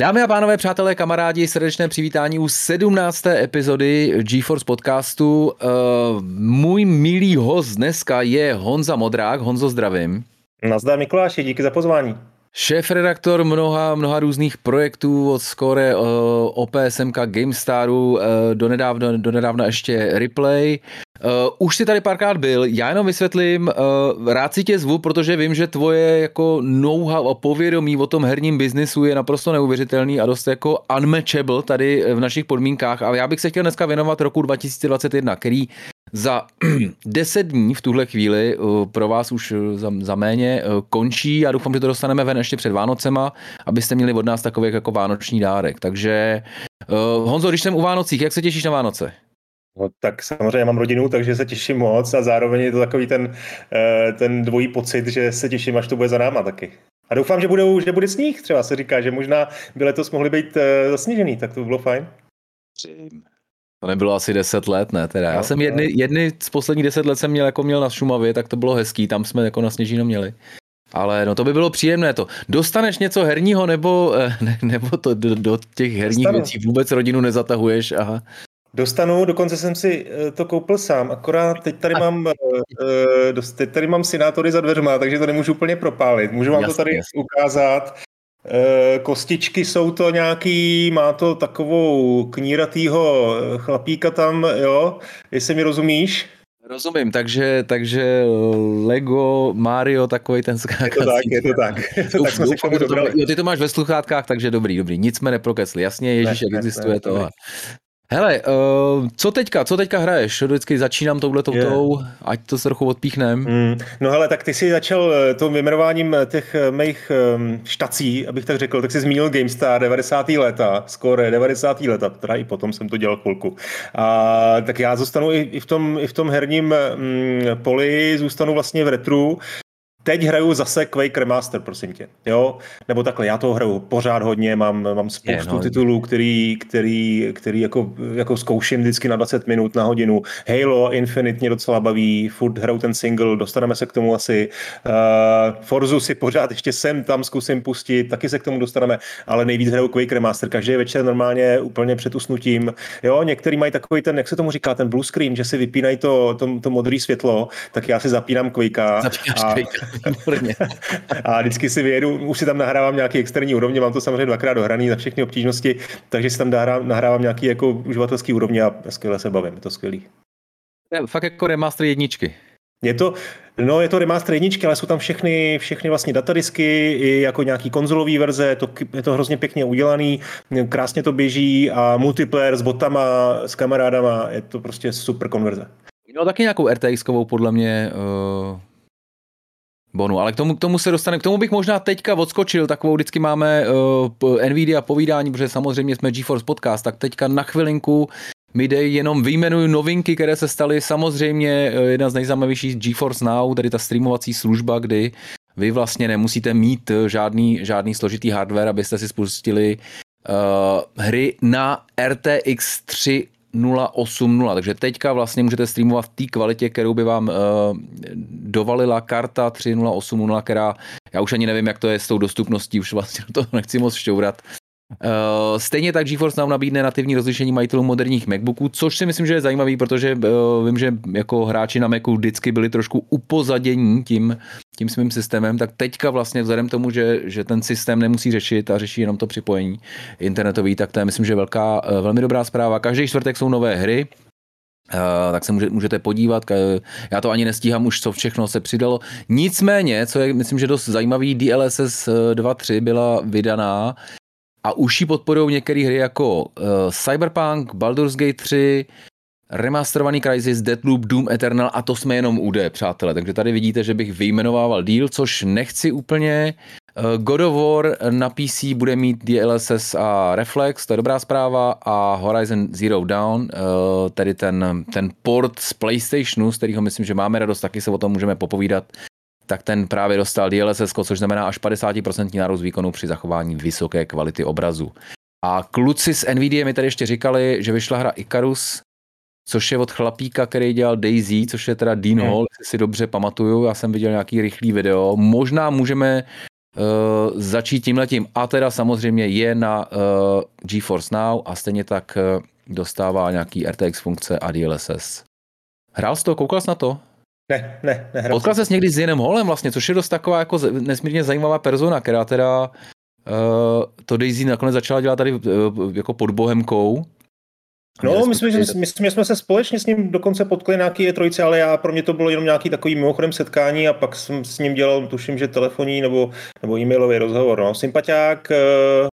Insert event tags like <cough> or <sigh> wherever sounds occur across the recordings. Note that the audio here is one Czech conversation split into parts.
Dámy a pánové, přátelé, kamarádi, srdečné přivítání u 17. epizody GeForce podcastu. Uh, můj milý host dneska je Honza Modrák. Honzo, zdravím. Nazdar Mikuláši, díky za pozvání. Šéf-redaktor mnoha, mnoha různých projektů od Score, uh, OPSMK, GameStaru, uh, donedávna, donedávna ještě Replay. Uh, už si tady párkrát byl, já jenom vysvětlím, uh, rád si tě zvu, protože vím, že tvoje jako know-how a povědomí o tom herním biznisu je naprosto neuvěřitelný a dost jako unmatchable tady v našich podmínkách a já bych se chtěl dneska věnovat roku 2021, který za <clears throat> 10 dní v tuhle chvíli uh, pro vás už uh, za, za méně uh, končí a doufám, že to dostaneme ven ještě před Vánocema, abyste měli od nás takový jako vánoční dárek. Takže Honzo, když jsem u Vánocích, jak se těšíš na Vánoce? No, tak samozřejmě mám rodinu, takže se těším moc a zároveň je to takový ten, ten dvojí pocit, že se těším, až to bude za náma taky. A doufám, že, budou, že bude sníh, třeba se říká, že možná by letos mohli být zasněžený, tak to by bylo fajn. To nebylo asi 10 let, ne teda. Já jsem jedny, jedny z posledních 10 let jsem měl jako měl na Šumavě, tak to bylo hezký, tam jsme jako na Sněžínu měli. Ale no to by bylo příjemné to. Dostaneš něco herního nebo, eh, ne, nebo to do, do těch herních Dostanu. věcí vůbec rodinu nezatahuješ? Aha. Dostanu, dokonce jsem si eh, to koupil sám, akorát teď tady mám, uh, teď tady mám synátory za dveřma, takže to nemůžu úplně propálit. Můžu vám jasně, to tady jasně. ukázat. Eh, kostičky jsou to nějaký, má to takovou kníratýho chlapíka tam, jo, jestli mi rozumíš? Rozumím, takže, takže Lego, Mario, takový ten skákací. Je to tak, je to tak. <laughs> tak jsme se to, jo, ty to máš ve sluchátkách, takže dobrý, dobrý. Nic jsme neprokesli. Jasně, Ježíš, ne, existuje ne, to. Ne. Hele, uh, co teďka, co teďka hraješ? Vždycky začínám touhle tou, ať to se trochu odpíchnem. Mm, no hele, tak ty jsi začal eh, to vyjmenováním eh, těch mých um, štací, abych tak řekl, tak jsi zmínil GameStar 90. leta, skoro 90. leta, teda i potom jsem to dělal chvilku. A tak já zůstanu i, i, v, tom, i v tom herním um, poli, zůstanu vlastně v retru, Teď hraju zase Quake Remaster, prosím tě. Jo? Nebo takhle, já toho hraju pořád hodně, mám, mám spoustu je, no. titulů, který, který, který jako, jako zkouším vždycky na 20 minut, na hodinu. Halo Infinite mě docela baví, furt hraju ten single, dostaneme se k tomu asi. Uh, Forzu si pořád ještě sem tam zkusím pustit, taky se k tomu dostaneme, ale nejvíc hraju Quake Remaster, každý večer normálně úplně před usnutím. Jo, některý mají takový ten, jak se tomu říká, ten blue screen, že si vypínají to, to, to modré světlo, tak já si zapínám Quakea. Zapínáš a, Quakea. A vždycky si vyjedu, už si tam nahrávám nějaký externí úrovně, mám to samozřejmě dvakrát dohraný na všechny obtížnosti, takže si tam nahrávám, nahrávám nějaký jako uživatelský úrovně a skvěle se bavím, je to skvělý. Je fakt jako remaster jedničky. Je to, no je to remaster jedničky, ale jsou tam všechny, všechny vlastně datadisky, i jako nějaký konzolový verze, je to, je to hrozně pěkně udělaný, krásně to běží a multiplayer s botama, s kamarádama, je to prostě super konverze. Měl taky nějakou RTX-kovou podle mě uh, Bonu, ale k tomu, k tomu se dostane, k tomu bych možná teďka odskočil, takovou vždycky máme uh, Nvidia povídání, protože samozřejmě jsme GeForce podcast, tak teďka na chvilinku mi dej jenom vyjmenuju novinky, které se staly. Samozřejmě uh, jedna z nejzajímavějších GeForce Now, tedy ta streamovací služba, kdy vy vlastně nemusíte mít žádný, žádný složitý hardware, abyste si spustili uh, hry na RTX 3 080, takže teďka vlastně můžete streamovat v té kvalitě, kterou by vám uh, dovalila karta 3080, která, já už ani nevím, jak to je s tou dostupností, už vlastně to nechci moc šťourat. Uh, stejně tak GeForce nám nabídne nativní rozlišení majitelů moderních MacBooků, což si myslím, že je zajímavý, protože uh, vím, že jako hráči na Macu vždycky byli trošku upozadění tím, tím svým systémem, tak teďka vlastně vzhledem tomu, že, že ten systém nemusí řešit a řeší jenom to připojení internetový, tak to je myslím, že velká, uh, velmi dobrá zpráva. Každý čtvrtek jsou nové hry, Uh, tak se může, můžete podívat, já to ani nestíhám už, co všechno se přidalo. Nicméně, co je myslím, že dost zajímavý, DLSS 2.3 byla vydaná a už ji podporují některé hry jako uh, Cyberpunk, Baldur's Gate 3, remasterovaný Crysis, Deathloop, Doom Eternal a to jsme jenom UD, přátelé. Takže tady vidíte, že bych vyjmenovával díl, což nechci úplně. Eh, God of War na PC bude mít DLSS a Reflex, to je dobrá zpráva, a Horizon Zero Dawn, eh, tedy ten, ten port z PlayStationu, z kterého myslím, že máme radost, taky se o tom můžeme popovídat, tak ten právě dostal DLSS, což znamená až 50% nárůst výkonu při zachování vysoké kvality obrazu. A kluci z NVIDIA mi tady ještě říkali, že vyšla hra Icarus, což je od chlapíka, který dělal Daisy, což je teda Dean hmm. Hall, jestli si dobře pamatuju, já jsem viděl nějaký rychlý video. Možná můžeme uh, začít tímhletím. A teda samozřejmě je na uh, GeForce Now a stejně tak uh, dostává nějaký RTX funkce a DLSS. Hrál jsi to, koukal jsi na to? Ne, ne, ne. Potkal jsi někdy s jiným holem vlastně, což je dost taková jako nesmírně zajímavá persona, která teda uh, to Daisy nakonec začala dělat tady uh, jako pod Bohemkou. No, my jsme, my, my jsme se společně s ním dokonce potkli nějaký je trojice, ale já pro mě to bylo jenom nějaký takový mimochodem setkání a pak jsem s ním dělal, tuším, že telefonní nebo, nebo e-mailový rozhovor. No. Sympatiák, uh,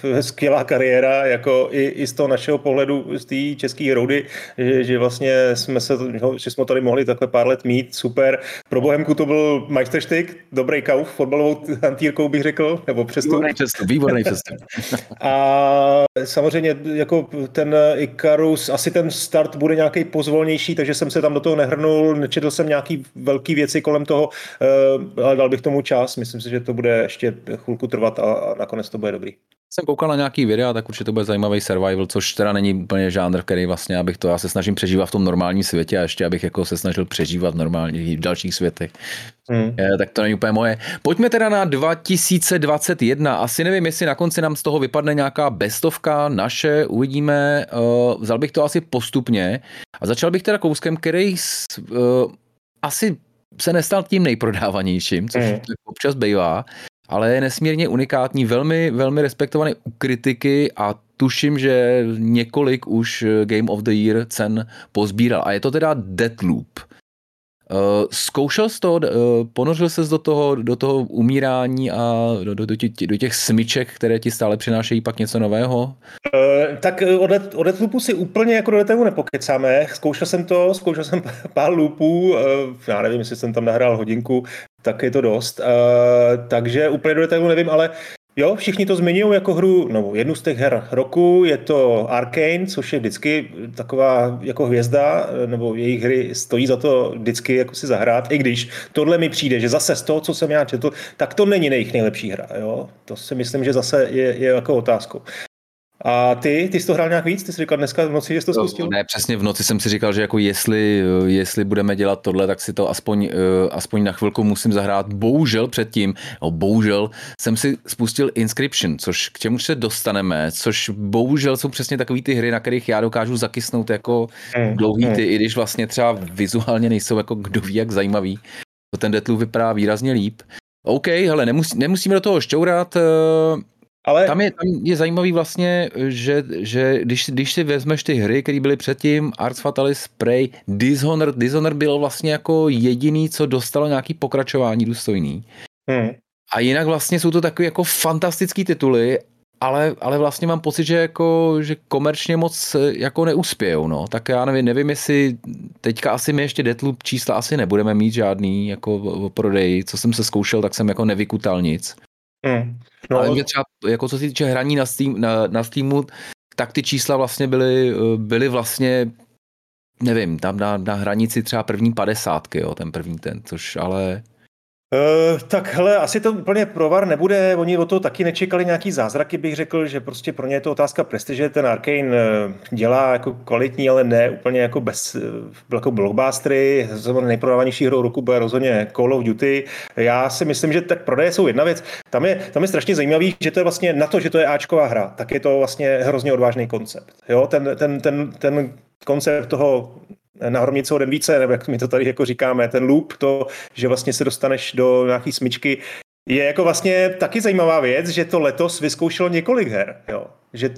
<laughs> skvělá kariéra, jako i, i z toho našeho pohledu, z té české roudy, že, že, vlastně jsme se, že jsme tady mohli takhle pár let mít, super. Pro Bohemku to byl majsterštyk, dobrý kauf, fotbalovou hantýrkou bych řekl, nebo přestup. Výborný přestup, výborný <laughs> přestup. A samozřejmě jako ten Icarus, asi ten start bude nějaký pozvolnější, takže jsem se tam do toho nehrnul, nečetl jsem nějaký velký věci kolem toho, eh, ale dal bych tomu čas, myslím si, že to bude ještě chvilku trvat a nakonec to bude dobrý jsem koukal na nějaký videa, tak určitě to bude zajímavý survival, což teda není úplně žánr, který vlastně, abych to, já se snažím přežívat v tom normálním světě a ještě abych jako se snažil přežívat v normálních v dalších světech. Hmm. Je, tak to není úplně moje. Pojďme teda na 2021. Asi nevím, jestli na konci nám z toho vypadne nějaká bestovka naše, uvidíme. Uh, vzal bych to asi postupně a začal bych teda kouskem, který uh, asi se nestal tím nejprodávanějším, což hmm. občas bývá ale je nesmírně unikátní, velmi, velmi respektovaný u kritiky a tuším, že několik už Game of the Year cen pozbíral. A je to teda Deathloop. Uh, zkoušel jsi to, uh, ponořil ses do toho, do toho umírání a do, do, do, těch, do těch smyček, které ti stále přinášejí pak něco nového? Uh, tak od, od Deathloopu si úplně jako do detailu nepokecáme. Zkoušel jsem to, zkoušel jsem <laughs> pár loopů, já nevím, jestli jsem tam nahrál hodinku, tak je to dost. Uh, takže úplně do detailu nevím, ale Jo, všichni to zmiňují jako hru, no, jednu z těch her roku, je to Arkane, což je vždycky taková jako hvězda, nebo jejich hry stojí za to vždycky jako si zahrát, i když tohle mi přijde, že zase z toho, co jsem já četl, tak to není jejich nejlepší hra, jo. To si myslím, že zase je, je jako otázkou. A ty, ty jsi to hrál nějak víc? Ty jsi říkal dneska v noci, že jsi to spustil? Ne, přesně v noci jsem si říkal, že jako jestli, jestli budeme dělat tohle, tak si to aspoň, uh, aspoň na chvilku musím zahrát. Bohužel předtím, no bohužel, jsem si spustil Inscription, což k čemu se dostaneme, což bohužel jsou přesně takové ty hry, na kterých já dokážu zakysnout jako mm, dlouhý ty, mm. i když vlastně třeba vizuálně nejsou jako kdo ví jak zajímavý. To ten Deathloop vypadá výrazně líp. OK, hele, nemus, nemusíme do toho šťourat, uh, ale... Tam, je, tam je zajímavý vlastně, že, že když, když si vezmeš ty hry, které byly předtím, Arts Fatalis, Prey, Dishonored, Dishonored byl vlastně jako jediný, co dostalo nějaký pokračování důstojný. Hmm. A jinak vlastně jsou to takové jako fantastické tituly, ale, ale vlastně mám pocit, že jako, že komerčně moc jako neuspějou, no. Tak já nevím, nevím, jestli teďka asi my ještě Deathloop čísla asi nebudeme mít žádný jako prodej. Co jsem se zkoušel, tak jsem jako nevykutal nic. Hmm. No. Ale třeba, jako co se týče hraní na, Steam, na, na Steamu, tak ty čísla vlastně byly, byly vlastně nevím, tam na, na hranici třeba první padesátky, jo, ten první ten, což ale Uh, tak hele, asi to úplně provar nebude, oni o to taky nečekali nějaký zázraky, bych řekl, že prostě pro ně je to otázka prestiže, ten Arkane uh, dělá jako kvalitní, ale ne úplně jako bez, uh, jako blockbustery, nejprodávanější hrou roku bude rozhodně Call of Duty. Já si myslím, že tak prodeje jsou jedna věc. Tam je, tam je strašně zajímavý, že to je vlastně na to, že to je Ačková hra, tak je to vlastně hrozně odvážný koncept. Jo, ten, ten, ten, ten koncept toho něco o den více, nebo jak my to tady jako říkáme, ten loop, to, že vlastně se dostaneš do nějaký smyčky, je jako vlastně taky zajímavá věc, že to letos vyzkoušelo několik her, jo. Že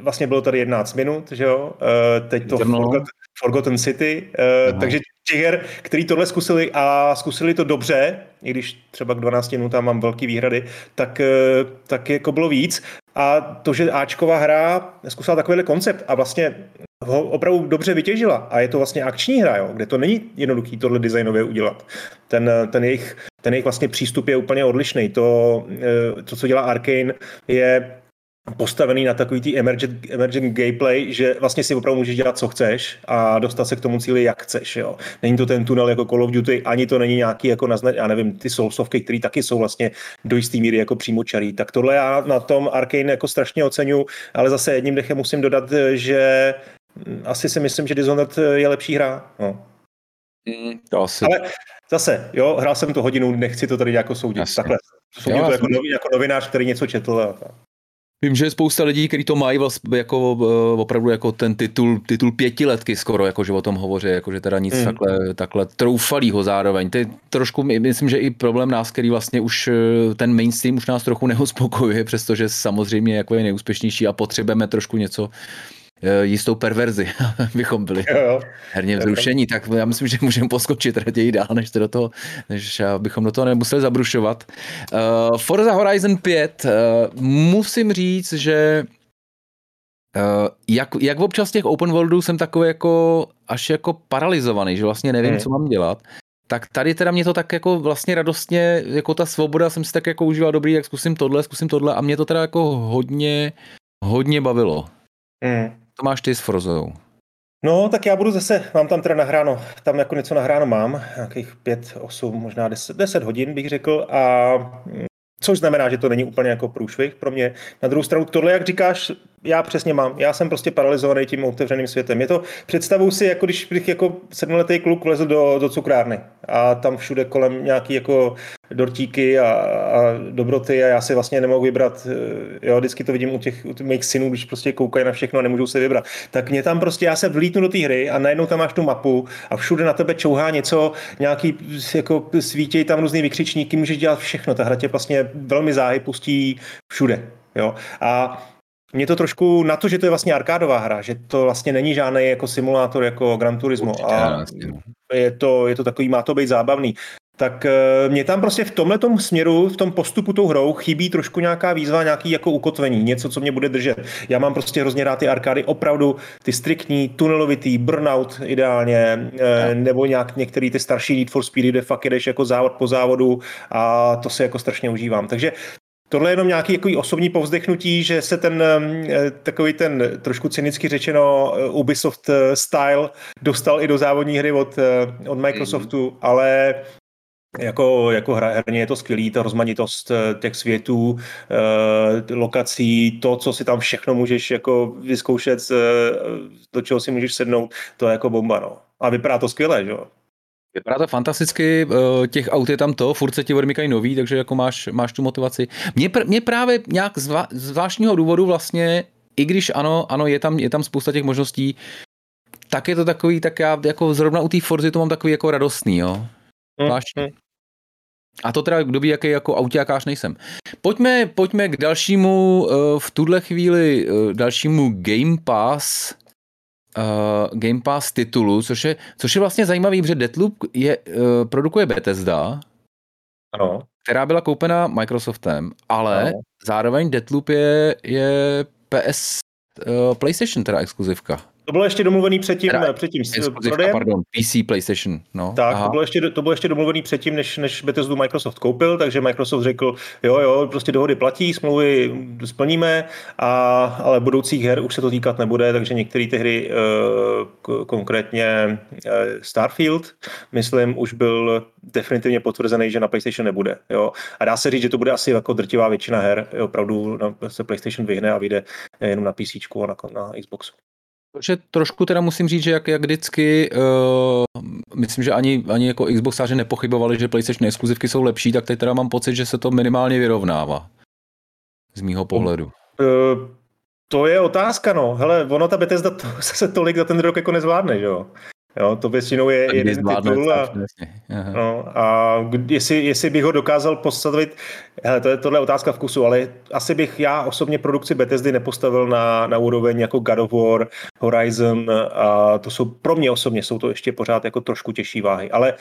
vlastně bylo tady 11 minut, že jo, uh, teď to Forgotten, Forgotten City, uh, takže těch her, který tohle zkusili a zkusili to dobře, i když třeba k 12 minutám mám velký výhrady, tak, uh, tak jako bylo víc. A to, že Ačková hra zkusila takovýhle koncept a vlastně ho opravdu dobře vytěžila. A je to vlastně akční hra, jo, kde to není jednoduchý tohle designově udělat. Ten, ten, jejich, ten jejich vlastně přístup je úplně odlišný. To, eh, to, co dělá Arkane, je postavený na takový tý emergent, emergent gameplay, že vlastně si opravdu můžeš dělat, co chceš a dostat se k tomu cíli, jak chceš. Jo. Není to ten tunel jako Call of Duty, ani to není nějaký, jako nazna, já nevím, ty soulsovky, které taky jsou vlastně do jistý míry jako přímočarý. Tak tohle já na tom Arkane jako strašně oceňuji, ale zase jedním dechem musím dodat, že asi si myslím, že Dishonored je lepší hra. No. Mm, to asi. Ale zase, jo, hrál jsem tu hodinu, nechci to tady jako soudit. Jasně. Takhle, To jo, to jako, novi, jako novinář, který něco četl. A tak. Vím, že je spousta lidí, kteří to mají vlastně jako eh, opravdu jako ten titul, titul pětiletky skoro, jako že o tom hovoří, jako že teda nic mm. takhle, takhle troufalýho zároveň. To je trošku, myslím, že i problém nás, který vlastně už eh, ten mainstream už nás trochu <laughs> neuspokojuje, přestože samozřejmě jako je neúspěšnější a potřebujeme trošku něco, Eh, jistou perverzi, <laughs> bychom byli jo, jo. herně vzrušení, tak já myslím, že můžeme poskočit raději dál, než do toho, než bychom do toho nemuseli zabrušovat. Uh, Forza Horizon 5, uh, eh, musím říct, že uh, jak, jak občas těch open worldů jsem takový jako až jako paralizovaný, že vlastně nevím, hmm. co mám dělat. Tak tady teda mě to tak jako vlastně radostně, jako ta svoboda jsem si tak jako užíval dobrý, jak zkusím tohle, zkusím tohle a mě to teda jako hodně, hodně bavilo. Hmm to máš ty s Frozou? No, tak já budu zase, mám tam teda nahráno, tam jako něco nahráno mám, nějakých pět, osm, možná deset, deset hodin bych řekl a mm, Což znamená, že to není úplně jako průšvih pro mě. Na druhou stranu, tohle, jak říkáš, já přesně mám. Já jsem prostě paralizovaný tím otevřeným světem. Je to, představu si, jako když bych jako sedmiletý kluk vlezl do, do cukrárny a tam všude kolem nějaký jako dortíky a, a dobroty a já si vlastně nemohu vybrat. Eh, jo, vždycky to vidím u těch, u těch mých synů, když prostě koukají na všechno a nemůžou se vybrat. Tak mě tam prostě, já se vlítnu do té hry a najednou tam máš tu mapu a všude na tebe čouhá něco, nějaký jako svítěj tam různý vykřičníky, můžeš dělat všechno. Ta hra tě vlastně velmi záhy pustí všude. Jo. A mě to trošku na to, že to je vlastně arkádová hra, že to vlastně není žádný jako simulátor jako Gran Turismo a no. je to, je to takový, má to být zábavný. Tak eh, mě tam prostě v tomhle směru, v tom postupu tou hrou chybí trošku nějaká výzva, nějaký jako ukotvení, něco, co mě bude držet. Já mám prostě hrozně rád ty arkády, opravdu ty striktní, tunelovitý, burnout ideálně, eh, nebo nějak některý ty starší Need for Speed, kde fakt jedeš jako závod po závodu a to se jako strašně užívám. Takže Tohle je jenom nějaký jako osobní povzdechnutí, že se ten eh, takový ten trošku cynicky řečeno eh, Ubisoft eh, style dostal i do závodní hry od, od Microsoftu, mm. ale jako, jako herně je to skvělý, ta rozmanitost těch světů, lokací, to, co si tam všechno můžeš jako vyzkoušet, do čeho si můžeš sednout, to je jako bomba, no. A vypadá to skvěle, že jo? Vypadá to fantasticky, eh, těch aut je tam to, furt se ti odmykají nový, takže jako máš, máš tu motivaci. Mě, pr- mě právě nějak zvla- zvláštního důvodu vlastně, i když ano, ano, je tam, je tam spousta těch možností, tak je to takový, tak já jako zrovna u té Forzy to mám takový jako radostný, jo. Mm, Zvláštní. Mm. A to teda kdo ví, jaký jako autiákář nejsem. Pojďme, pojďme k dalšímu, eh, v tuhle chvíli eh, dalšímu Game Pass uh, Game Pass titulu, což je, což je vlastně zajímavý, protože Deathloop je, uh, produkuje Bethesda, ano. která byla koupena Microsoftem, ale ano. zároveň Deathloop je, je PS uh, PlayStation, teda exkluzivka. To bylo ještě domluvený předtím, teda, předtím s prodejem. Pardon, PC, PlayStation. No, tak, aha. to bylo, ještě, to bylo ještě domluvený předtím, než, než Bethesda Microsoft koupil, takže Microsoft řekl, jo, jo, prostě dohody platí, smlouvy splníme, a, ale budoucích her už se to týkat nebude, takže některé ty hry, uh, konkrétně uh, Starfield, myslím, už byl definitivně potvrzený, že na PlayStation nebude. Jo. A dá se říct, že to bude asi jako drtivá většina her, opravdu se PlayStation vyhne a vyjde jenom na PC a na, na Xboxu. Protože trošku teda musím říct, že jak, jak vždycky, uh, myslím, že ani, ani jako Xboxáři nepochybovali, že PlayStation exkluzivky jsou lepší, tak teď teda mám pocit, že se to minimálně vyrovnává. Z mýho pohledu. Uh, to je otázka, no. Hele, ono ta Bethesda <laughs> to, se tolik za ten rok jako nezvládne, že jo. Jo, to většinou je tak jeden titul a, no, a jestli, jestli bych ho dokázal postavit, hele, to je tohle otázka vkusu, ale asi bych já osobně produkci Bethesdy nepostavil na, na úroveň jako God of War, Horizon a to jsou pro mě osobně jsou to ještě pořád jako trošku těžší váhy, ale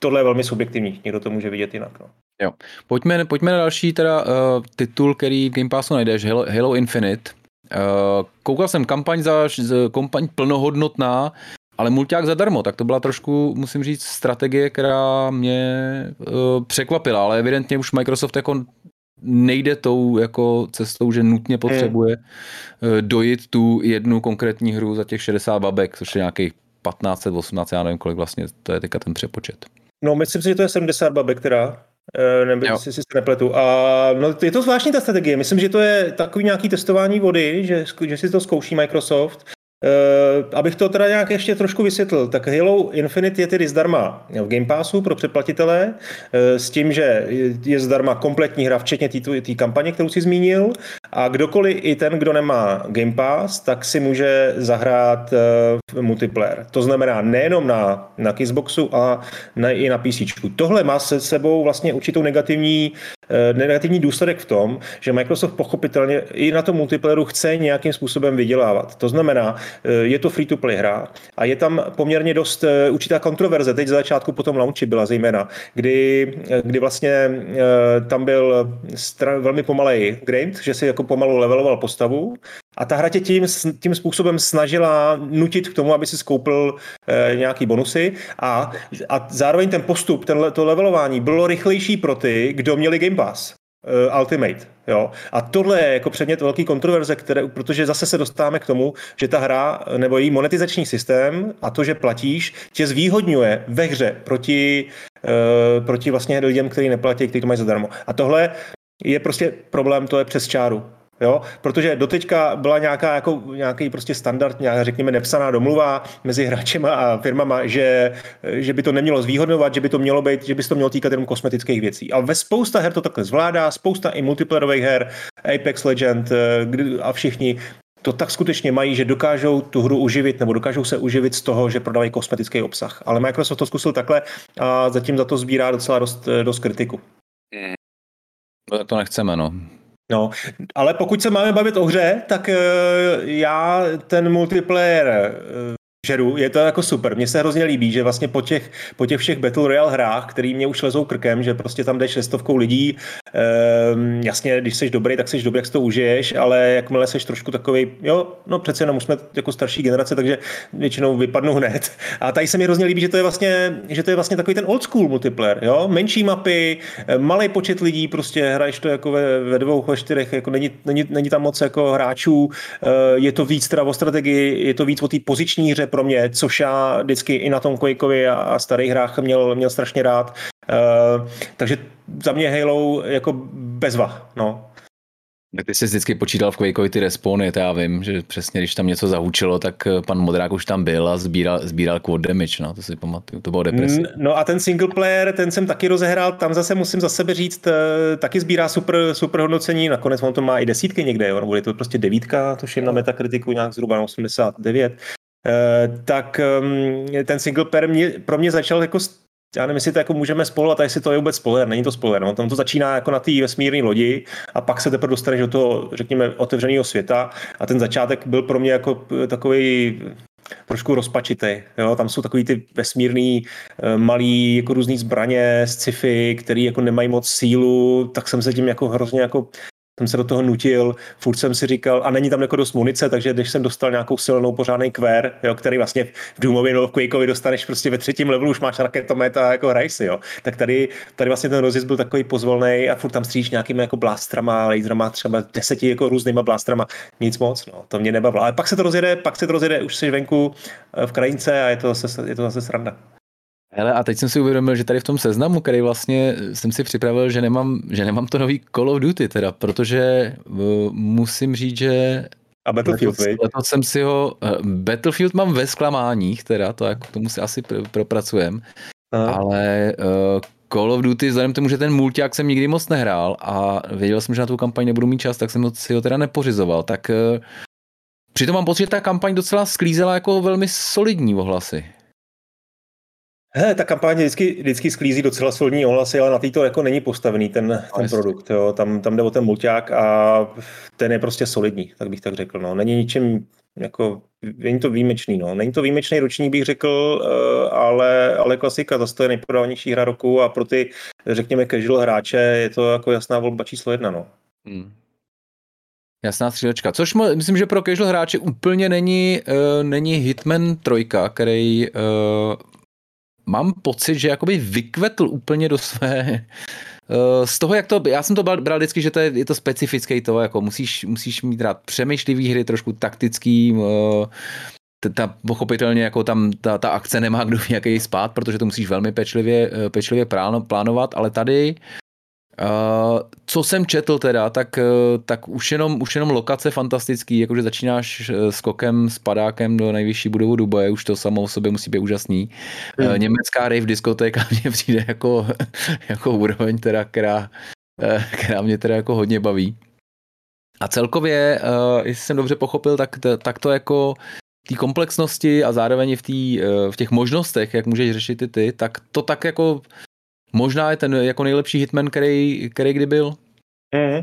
tohle je velmi subjektivní, někdo to může vidět jinak. No. Jo. Pojďme, pojďme na další teda uh, titul, který v Game Passu najdeš, Halo, Halo Infinite. Uh, koukal jsem kampaň za kampaň plnohodnotná, ale mulťák zadarmo, tak to byla trošku, musím říct, strategie, která mě uh, překvapila, ale evidentně už Microsoft jako nejde tou jako cestou, že nutně potřebuje uh, dojít tu jednu konkrétní hru za těch 60 babek, což je nějakých 15, 18, já nevím kolik vlastně, to je teďka ten přepočet. No, myslím si, že to je 70 babek, která nebo si si nepletu. A no, je to zvláštní ta strategie. Myslím, že to je takový nějaký testování vody, že, že si to zkouší Microsoft Uh, abych to teda nějak ještě trošku vysvětlil, tak Halo Infinite je tedy zdarma v Game Passu pro předplatitele uh, s tím, že je zdarma kompletní hra, včetně té kampaně, kterou si zmínil a kdokoliv, i ten, kdo nemá Game Pass, tak si může zahrát uh, multiplayer. To znamená nejenom na, na Xboxu, a na, i na PC. Tohle má se sebou vlastně určitou negativní negativní důsledek v tom, že Microsoft pochopitelně i na tom multiplayeru chce nějakým způsobem vydělávat. To znamená, Eh, je to free-to-play hra a je tam poměrně dost eh, určitá kontroverze. Teď za začátku po tom launchi byla zejména, kdy, eh, kdy vlastně tam byl velmi pomalej grind, že si jako pomalu leveloval postavu a ta hra tě tím, tím způsobem snažila nutit k tomu, aby si skoupil e, nějaký bonusy a, a zároveň ten postup, ten, to levelování bylo rychlejší pro ty, kdo měli Game Pass. Uh, Ultimate. Jo? A tohle je jako předmět velký kontroverze, které, protože zase se dostáváme k tomu, že ta hra nebo její monetizační systém a to, že platíš, tě zvýhodňuje ve hře proti, uh, proti vlastně lidem, kteří neplatí, kteří to mají zadarmo. A tohle je prostě problém, to je přes čáru. Jo? Protože doteďka byla nějaká, jako, nějaký prostě standard, nějaká, řekněme, nepsaná domluva mezi hráčema a firmama, že, že by to nemělo zvýhodňovat, že by to mělo být, že by se to mělo týkat jenom kosmetických věcí. A ve spousta her to takhle zvládá, spousta i multiplayerových her, Apex Legend eh, a všichni to tak skutečně mají, že dokážou tu hru uživit nebo dokážou se uživit z toho, že prodávají kosmetický obsah. Ale Microsoft to zkusil takhle a zatím za to sbírá docela dost, eh, dost kritiku. To nechceme, no. No, ale pokud se máme bavit o hře, tak uh, já ten multiplayer uh, žeru, je to jako super. Mně se hrozně líbí, že vlastně po těch, po těch všech Battle Royale hrách, který mě už lezou krkem, že prostě tam jdeš stovkou lidí, ehm, jasně, když jsi dobrý, tak jsi dobrý, jak si to užiješ, ale jakmile jsi trošku takový, jo, no přece jenom jsme jako starší generace, takže většinou vypadnu hned. A tady se mi hrozně líbí, že to je vlastně, že to je vlastně takový ten old school multiplayer, jo, menší mapy, eh, malý počet lidí, prostě hraješ to jako ve, ve dvou, ve čtyřech, jako není, není, není tam moc jako hráčů, eh, je to víc teda o strategii, je to víc o té poziční hře, pro mě, což já vždycky i na tom Quakeovi a, a starých hrách měl, měl strašně rád. Uh, takže za mě Halo jako bezva, no. Tak ty jsi vždycky počítal v Quakeovi ty respawny, to já vím, že přesně když tam něco zahučilo, tak eh, pan Modrák už tam byl a sbíral, sbíral quad damage, no, to si pamatuju, to bylo deprese. No a ten single player, ten jsem taky rozehrál, tam zase musím za sebe říct, eh, taky sbírá super, super hodnocení, nakonec on to má i desítky někde, jo, nebo je to prostě devítka, tuším na metakritiku nějak zhruba na 89, Eh, tak ehm, ten single player mě, pro mě začal jako já nevím, jestli to jako můžeme spolovat, a jestli to je vůbec spoiler, není to spoiler, no. tam to začíná jako na té vesmírné lodi a pak se teprve dostaneš do toho, řekněme, otevřeného světa a ten začátek byl pro mě jako takový trošku rozpačitý. Jo? Tam jsou takový ty vesmírný, eh, malý, jako různý zbraně z sci-fi, který jako nemají moc sílu, tak jsem se tím jako hrozně jako jsem se do toho nutil, furt jsem si říkal, a není tam jako dost munice, takže když jsem dostal nějakou silnou pořádný kvér, jo, který vlastně v Doomově nebo v Quakeovi dostaneš prostě ve třetím levelu, už máš raketomet a jako hraj si, jo. Tak tady, tady vlastně ten rozjezd byl takový pozvolný a furt tam stříš nějakými jako blástrama, laserama, třeba deseti jako různýma blástrama, nic moc, no, to mě nebavilo. Ale pak se to rozjede, pak se to rozjede, už jsi venku eh, v krajince a je to zase, je to zase sranda. Hele, a teď jsem si uvědomil, že tady v tom seznamu, který vlastně jsem si připravil, že nemám, že nemám to nový Call of Duty teda, protože uh, musím říct, že a Battlefield, letos, letos jsem si ho, uh, Battlefield mám ve zklamáních teda, to jako tomu si asi pr- propracujem, Aha. ale uh, Call of Duty, vzhledem k tomu, že ten multiák jsem nikdy moc nehrál a věděl jsem, že na tu kampaň nebudu mít čas, tak jsem si ho teda nepořizoval, tak uh, přitom mám pocit, že ta kampaň docela sklízela jako velmi solidní ohlasy. He, ta kampaň vždycky, vždycky sklízí docela solidní ohlasy, ale na to jako není postavený ten, ten produkt. Jo. Tam, tam jde o ten mulťák a ten je prostě solidní, tak bych tak řekl. No. Není ničím, jako, není to výjimečný. No. Není to výjimečný roční, bych řekl, eh, ale, ale klasika, zase to je nejprodávanější hra roku a pro ty, řekněme, casual hráče je to jako jasná volba číslo jedna. No. Hmm. Jasná střílečka. Což myslím, že pro casual hráče úplně není, uh, není Hitman 3, který uh, mám pocit, že jakoby vykvetl úplně do své eh, z toho, jak to, já jsem to bral vždycky, že to je, je to specifické to, jako musíš, musíš mít rád přemýšlivý hry, trošku taktický, eh, ta, pochopitelně jako tam ta, ta akce nemá kdo nějaký spát, protože to musíš velmi pečlivě, eh, pečlivě plánovat, ale tady Uh, co jsem četl teda, tak, tak už, jenom, už jenom lokace fantastický, jakože začínáš skokem s padákem do nejvyšší budovu Dubaje, už to samo o sobě musí být úžasný. Hmm. Německá rave diskotéka <laughs> mě přijde jako, jako úroveň, teda, která, která mě teda jako hodně baví. A celkově, uh, jestli jsem dobře pochopil, tak, tak to jako té komplexnosti a zároveň v, tý, uh, v těch možnostech, jak můžeš řešit ty ty, tak to tak jako možná je ten jako nejlepší hitman, který, který kdy byl. Mm.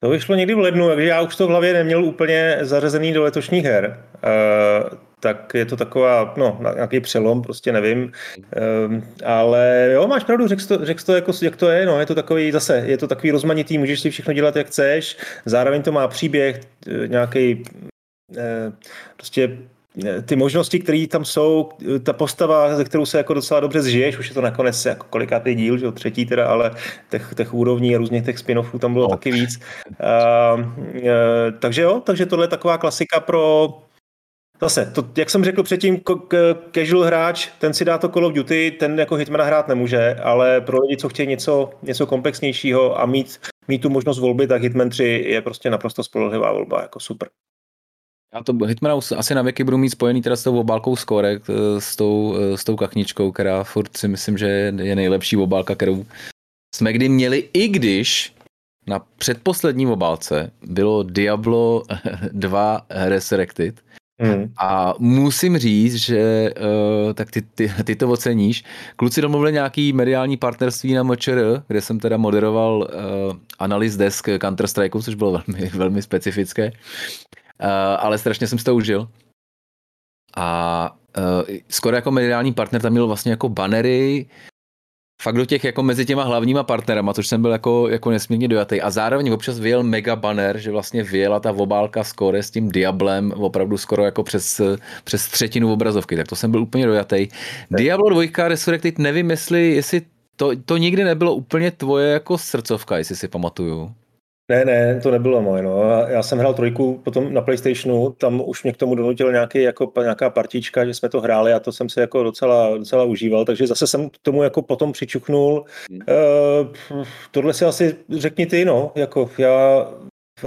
To vyšlo někdy v lednu, takže já už to v hlavě neměl úplně zařazený do letošních her. Uh, tak je to taková, no, nějaký přelom, prostě nevím. Um, ale jo, máš pravdu, řekl to, řekl to jako, jak to je, no, je to takový, zase, je to takový rozmanitý, můžeš si všechno dělat, jak chceš, zároveň to má příběh, nějaký eh, prostě eh, ty možnosti, které tam jsou, ta postava, ze kterou se jako docela dobře zžiješ, už je to nakonec jako kolikátý díl, že třetí teda, ale těch, těch úrovní a různých těch spin-offů tam bylo no. taky víc. Uh, uh, takže jo, takže tohle je taková klasika pro Zase, to, jak jsem řekl předtím, casual hráč, ten si dá to Call of Duty, ten jako Hitmana hrát nemůže, ale pro lidi, co chtějí něco, něco komplexnějšího a mít, mít tu možnost volby, tak Hitman 3 je prostě naprosto spolehlivá volba, jako super. Já to Hitmana asi na věky budu mít spojený teda s tou obálkou Skorek, eh, s tou, eh, s tou kachničkou, která furt si myslím, že je nejlepší obálka, kterou jsme kdy měli, i když na předposlední obálce bylo Diablo <laughs> 2 Resurrected, Hmm. A musím říct, že uh, tak ty, ty, ty to oceníš. Kluci domluvili nějaký mediální partnerství na MČR, kde jsem teda moderoval uh, analýz desk Counter-Strike, což bylo velmi, velmi specifické. Uh, ale strašně jsem si to užil. A uh, skoro jako mediální partner tam měl vlastně jako banery, fakt do těch jako mezi těma hlavníma partnerama, což jsem byl jako, jako nesmírně dojatý. A zároveň občas vyjel mega banner, že vlastně vyjela ta obálka skore s tím Diablem opravdu skoro jako přes, přes třetinu obrazovky, tak to jsem byl úplně dojatý. Diablo 2 Resurrected, nevím jestli, jestli to, to nikdy nebylo úplně tvoje jako srdcovka, jestli si pamatuju. Ne, ne, to nebylo moje. No. Já jsem hrál trojku potom na PlayStationu, tam už mě k tomu donutil nějaký, jako, nějaká partička, že jsme to hráli a to jsem se jako docela, docela užíval, takže zase jsem k tomu jako potom přičuknul. Hmm. Uh, tohle si asi řekni ty, no, jako já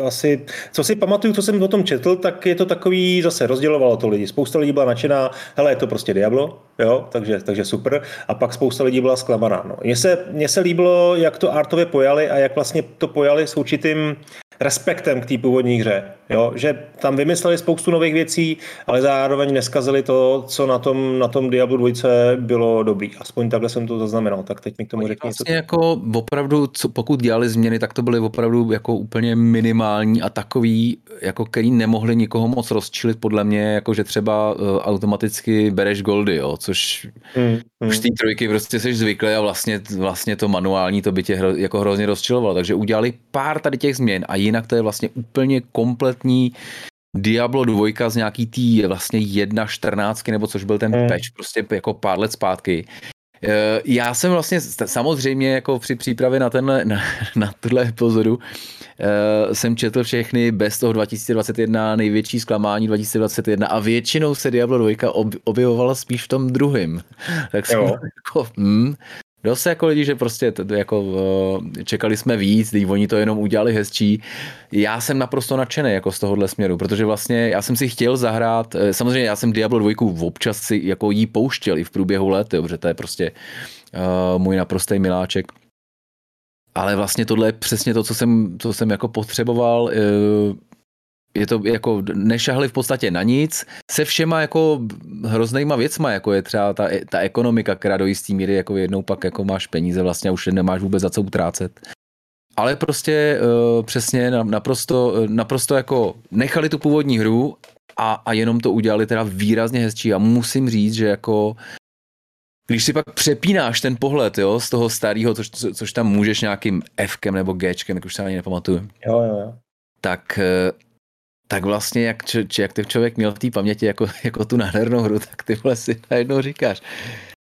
asi, co si pamatuju, co jsem o tom četl, tak je to takový, zase rozdělovalo to lidi. Spousta lidí byla nadšená, hele, je to prostě Diablo, jo, takže, takže super. A pak spousta lidí byla zklamaná. No. Mně se, mně se líbilo, jak to artově pojali a jak vlastně to pojali s určitým respektem k té původní hře. Jo? Že tam vymysleli spoustu nových věcí, ale zároveň neskazili to, co na tom, na tom Diablo 2 bylo dobrý. Aspoň takhle jsem to zaznamenal, tak teď mi k tomu řekni vlastně jako opravdu, co, pokud dělali změny, tak to byly opravdu jako úplně minimální a takový, jako který nemohli nikoho moc rozčilit podle mě, jako že třeba uh, automaticky bereš goldy, jo? což hmm, hmm. už té trojky prostě jsi zvyklý a vlastně, vlastně to manuální to by tě hro, jako hrozně rozčilovalo. Takže udělali pár tady těch změn a jinak to je vlastně úplně kompletní Diablo 2 z nějaký tý vlastně 1.14, nebo což byl ten mm. patch prostě jako pár let zpátky. Eh, já jsem vlastně samozřejmě jako při přípravě na, tenhle, na, na tuhle epizodu uh, jsem četl všechny bez toho 2021, největší zklamání 2021 a většinou se Diablo 2 ob, objevovala spíš v tom druhém. Tak jsem <laughs> jako, hmm, dost jako lidi, že prostě to, jako čekali jsme víc, když oni to jenom udělali hezčí. Já jsem naprosto nadšený jako z tohohle směru, protože vlastně já jsem si chtěl zahrát, eh, samozřejmě já jsem Diablo 2 občas si jako jí pouštěl i v průběhu let, protože to je prostě uh, můj naprostý miláček. Ale vlastně tohle je přesně to, co jsem, co jsem jako potřeboval. Uh, je to jako nešahli v podstatě na nic, se všema jako hroznýma věcma, jako je třeba ta, ta ekonomika, která do jistý míry jako jednou pak jako máš peníze vlastně a už nemáš vůbec za co utrácet. Ale prostě uh, přesně naprosto, naprosto jako nechali tu původní hru a, a jenom to udělali teda výrazně hezčí a musím říct, že jako když si pak přepínáš ten pohled jo, z toho starého, což, co, což tam můžeš nějakým Fkem nebo Gčkem, jak už se ani nepamatuju, jo, jo, jo. tak uh, tak vlastně jak, č, jak ty člověk měl v té paměti jako, <laughs> jako tu nádhernou hru, tak ty si <laughs> najednou říkáš,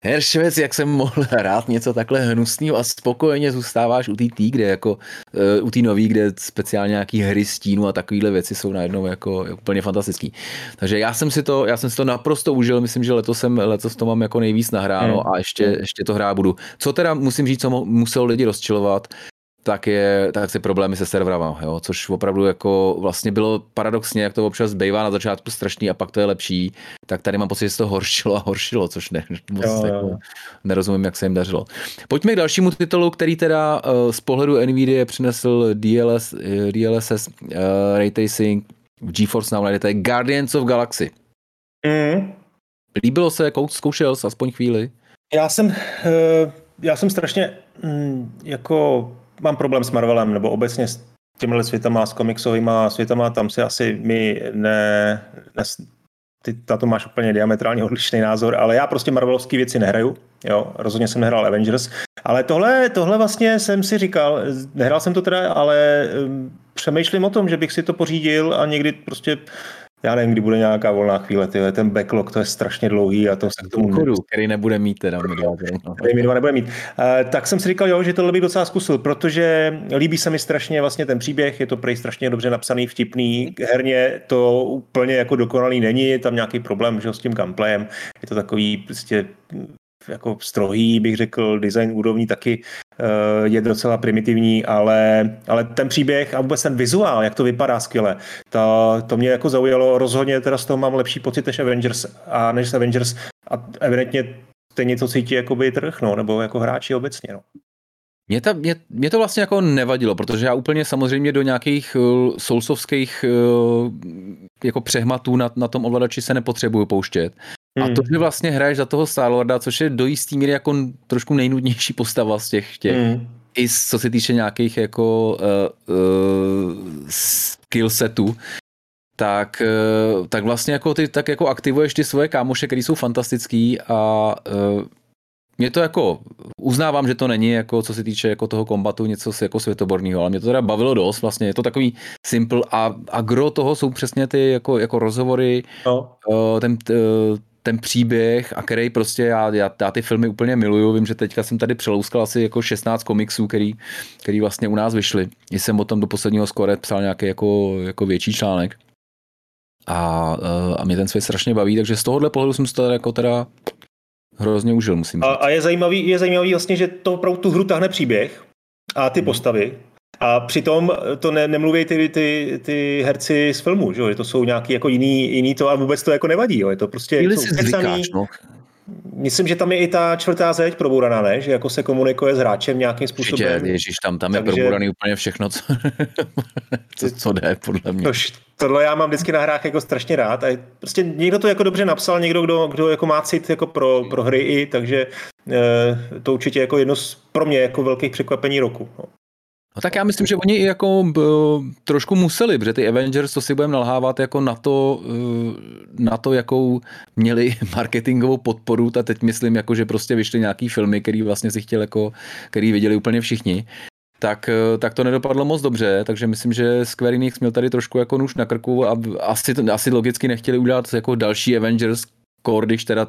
Heršvec, jak jsem mohl <laughs> hrát něco takhle hnusného a spokojeně zůstáváš u té tý, kde jako uh, u té nový, kde speciálně nějaký hry stínu a takovéhle věci jsou najednou jako úplně fantastický. Takže já jsem si to, já jsem si to naprosto užil, myslím, že letos jsem, letos to mám jako nejvíc nahráno hmm. a ještě, ještě to hrát budu. Co teda musím říct, co muselo lidi rozčilovat, tak, je, tak si problémy se serverama, jo, což opravdu jako vlastně bylo paradoxně, jak to občas bývá na začátku strašný a pak to je lepší, tak tady mám pocit, že se to horšilo a horšilo, což ne, <laughs> moc jo, jako, jo. nerozumím, jak se jim dařilo. Pojďme k dalšímu titulu, který teda uh, z pohledu NVIDIA přinesl DLS, eh, DLSS uh, Ray Tracing, GeForce Now najdete Guardians of Galaxy. Mm. Líbilo se, zkoušel jsi aspoň chvíli? Já jsem, já jsem strašně mm, jako mám problém s Marvelem, nebo obecně s těmihle světama, s komiksovými světama, tam si asi mi ne, ne ty na to máš úplně diametrálně odlišný názor, ale já prostě Marvelovské věci nehraju, jo, rozhodně jsem nehrál Avengers, ale tohle, tohle vlastně jsem si říkal, nehrál jsem to teda, ale um, přemýšlím o tom, že bych si to pořídil a někdy prostě já nevím, kdy bude nějaká volná chvíle, tyhle, ten backlog, to je strašně dlouhý a to se k tomu... Chodu, který nebude mít teda. <laughs> Který mi nebude mít. Uh, tak jsem si říkal, jo, že tohle bych docela zkusil, protože líbí se mi strašně vlastně ten příběh, je to prej strašně dobře napsaný, vtipný, herně to úplně jako dokonalý není, je tam nějaký problém že, s tím gameplayem, je to takový prostě jako strohý, bych řekl, design úrovní taky je docela primitivní, ale, ale ten příběh a vůbec ten vizuál, jak to vypadá skvěle, to, to mě jako zaujalo, rozhodně teda z toho mám lepší pocit než Avengers a než Avengers a evidentně stejně to cítí jako by trh, no, nebo jako hráči obecně, no. Mě, ta, mě, mě to vlastně jako nevadilo, protože já úplně samozřejmě do nějakých uh, soulsovských uh, jako přehmatů na, na tom ovladači se nepotřebuju pouštět. Hmm. A to, že vlastně hraješ za toho Starlorda, což je do jistý míry jako trošku nejnudnější postava z těch, těch hmm. i co se týče nějakých jako uh, uh, skill setů, tak, uh, tak vlastně jako ty tak jako aktivuješ ty svoje kámoše, který jsou fantastický a uh, mě to jako, uznávám, že to není jako, co se týče jako toho kombatu, něco jako světoborného, ale mě to teda bavilo dost, vlastně je to takový simple a, a gro toho jsou přesně ty jako, jako rozhovory, no. ten, ten příběh a který prostě já, já, já ty filmy úplně miluju, vím, že teďka jsem tady přelouskal asi jako 16 komiksů, který, který vlastně u nás vyšly. Jsem o tom do posledního skore psal nějaký jako, jako větší článek. A, a mě ten svět strašně baví, takže z tohohle pohledu jsem to jako teda hrozně užil, musím říct. A, a je, zajímavý, je zajímavý vlastně, že to opravdu tu hru tahne příběh a ty hmm. postavy. A přitom to ne, nemluví ty, ty, ty herci z filmu, že, to jsou nějaký jako jiný, jiný to a vůbec to jako nevadí, jo? je to prostě... Chvíli si zvykáš, no. Myslím, že tam je i ta čtvrtá zeď probouraná, ne? Že jako se komunikuje s hráčem nějakým způsobem. Určitě, ježiš, tam, tam Takže... je probouraný úplně všechno, co, <laughs> co, co jde, podle mě. Tož, tohle já mám vždycky na hrách jako strašně rád. A prostě někdo to jako dobře napsal, někdo, kdo, kdo jako má cit jako pro, pro hry i, takže e, to určitě jako jedno z, pro mě jako velkých překvapení roku. No. No tak já myslím, že oni jako b, trošku museli, protože ty Avengers, to si budeme nalhávat jako na to, eh, na to, jakou měli <laughs> marketingovou podporu, a teď myslím, jako, že prostě vyšly nějaký filmy, který vlastně si chtěl jako, který viděli úplně všichni, tak, eh, tak to nedopadlo moc dobře, takže myslím, že Square Enix měl tady trošku jako nůž na krku a asi, asi logicky nechtěli udělat jako další Avengers když teda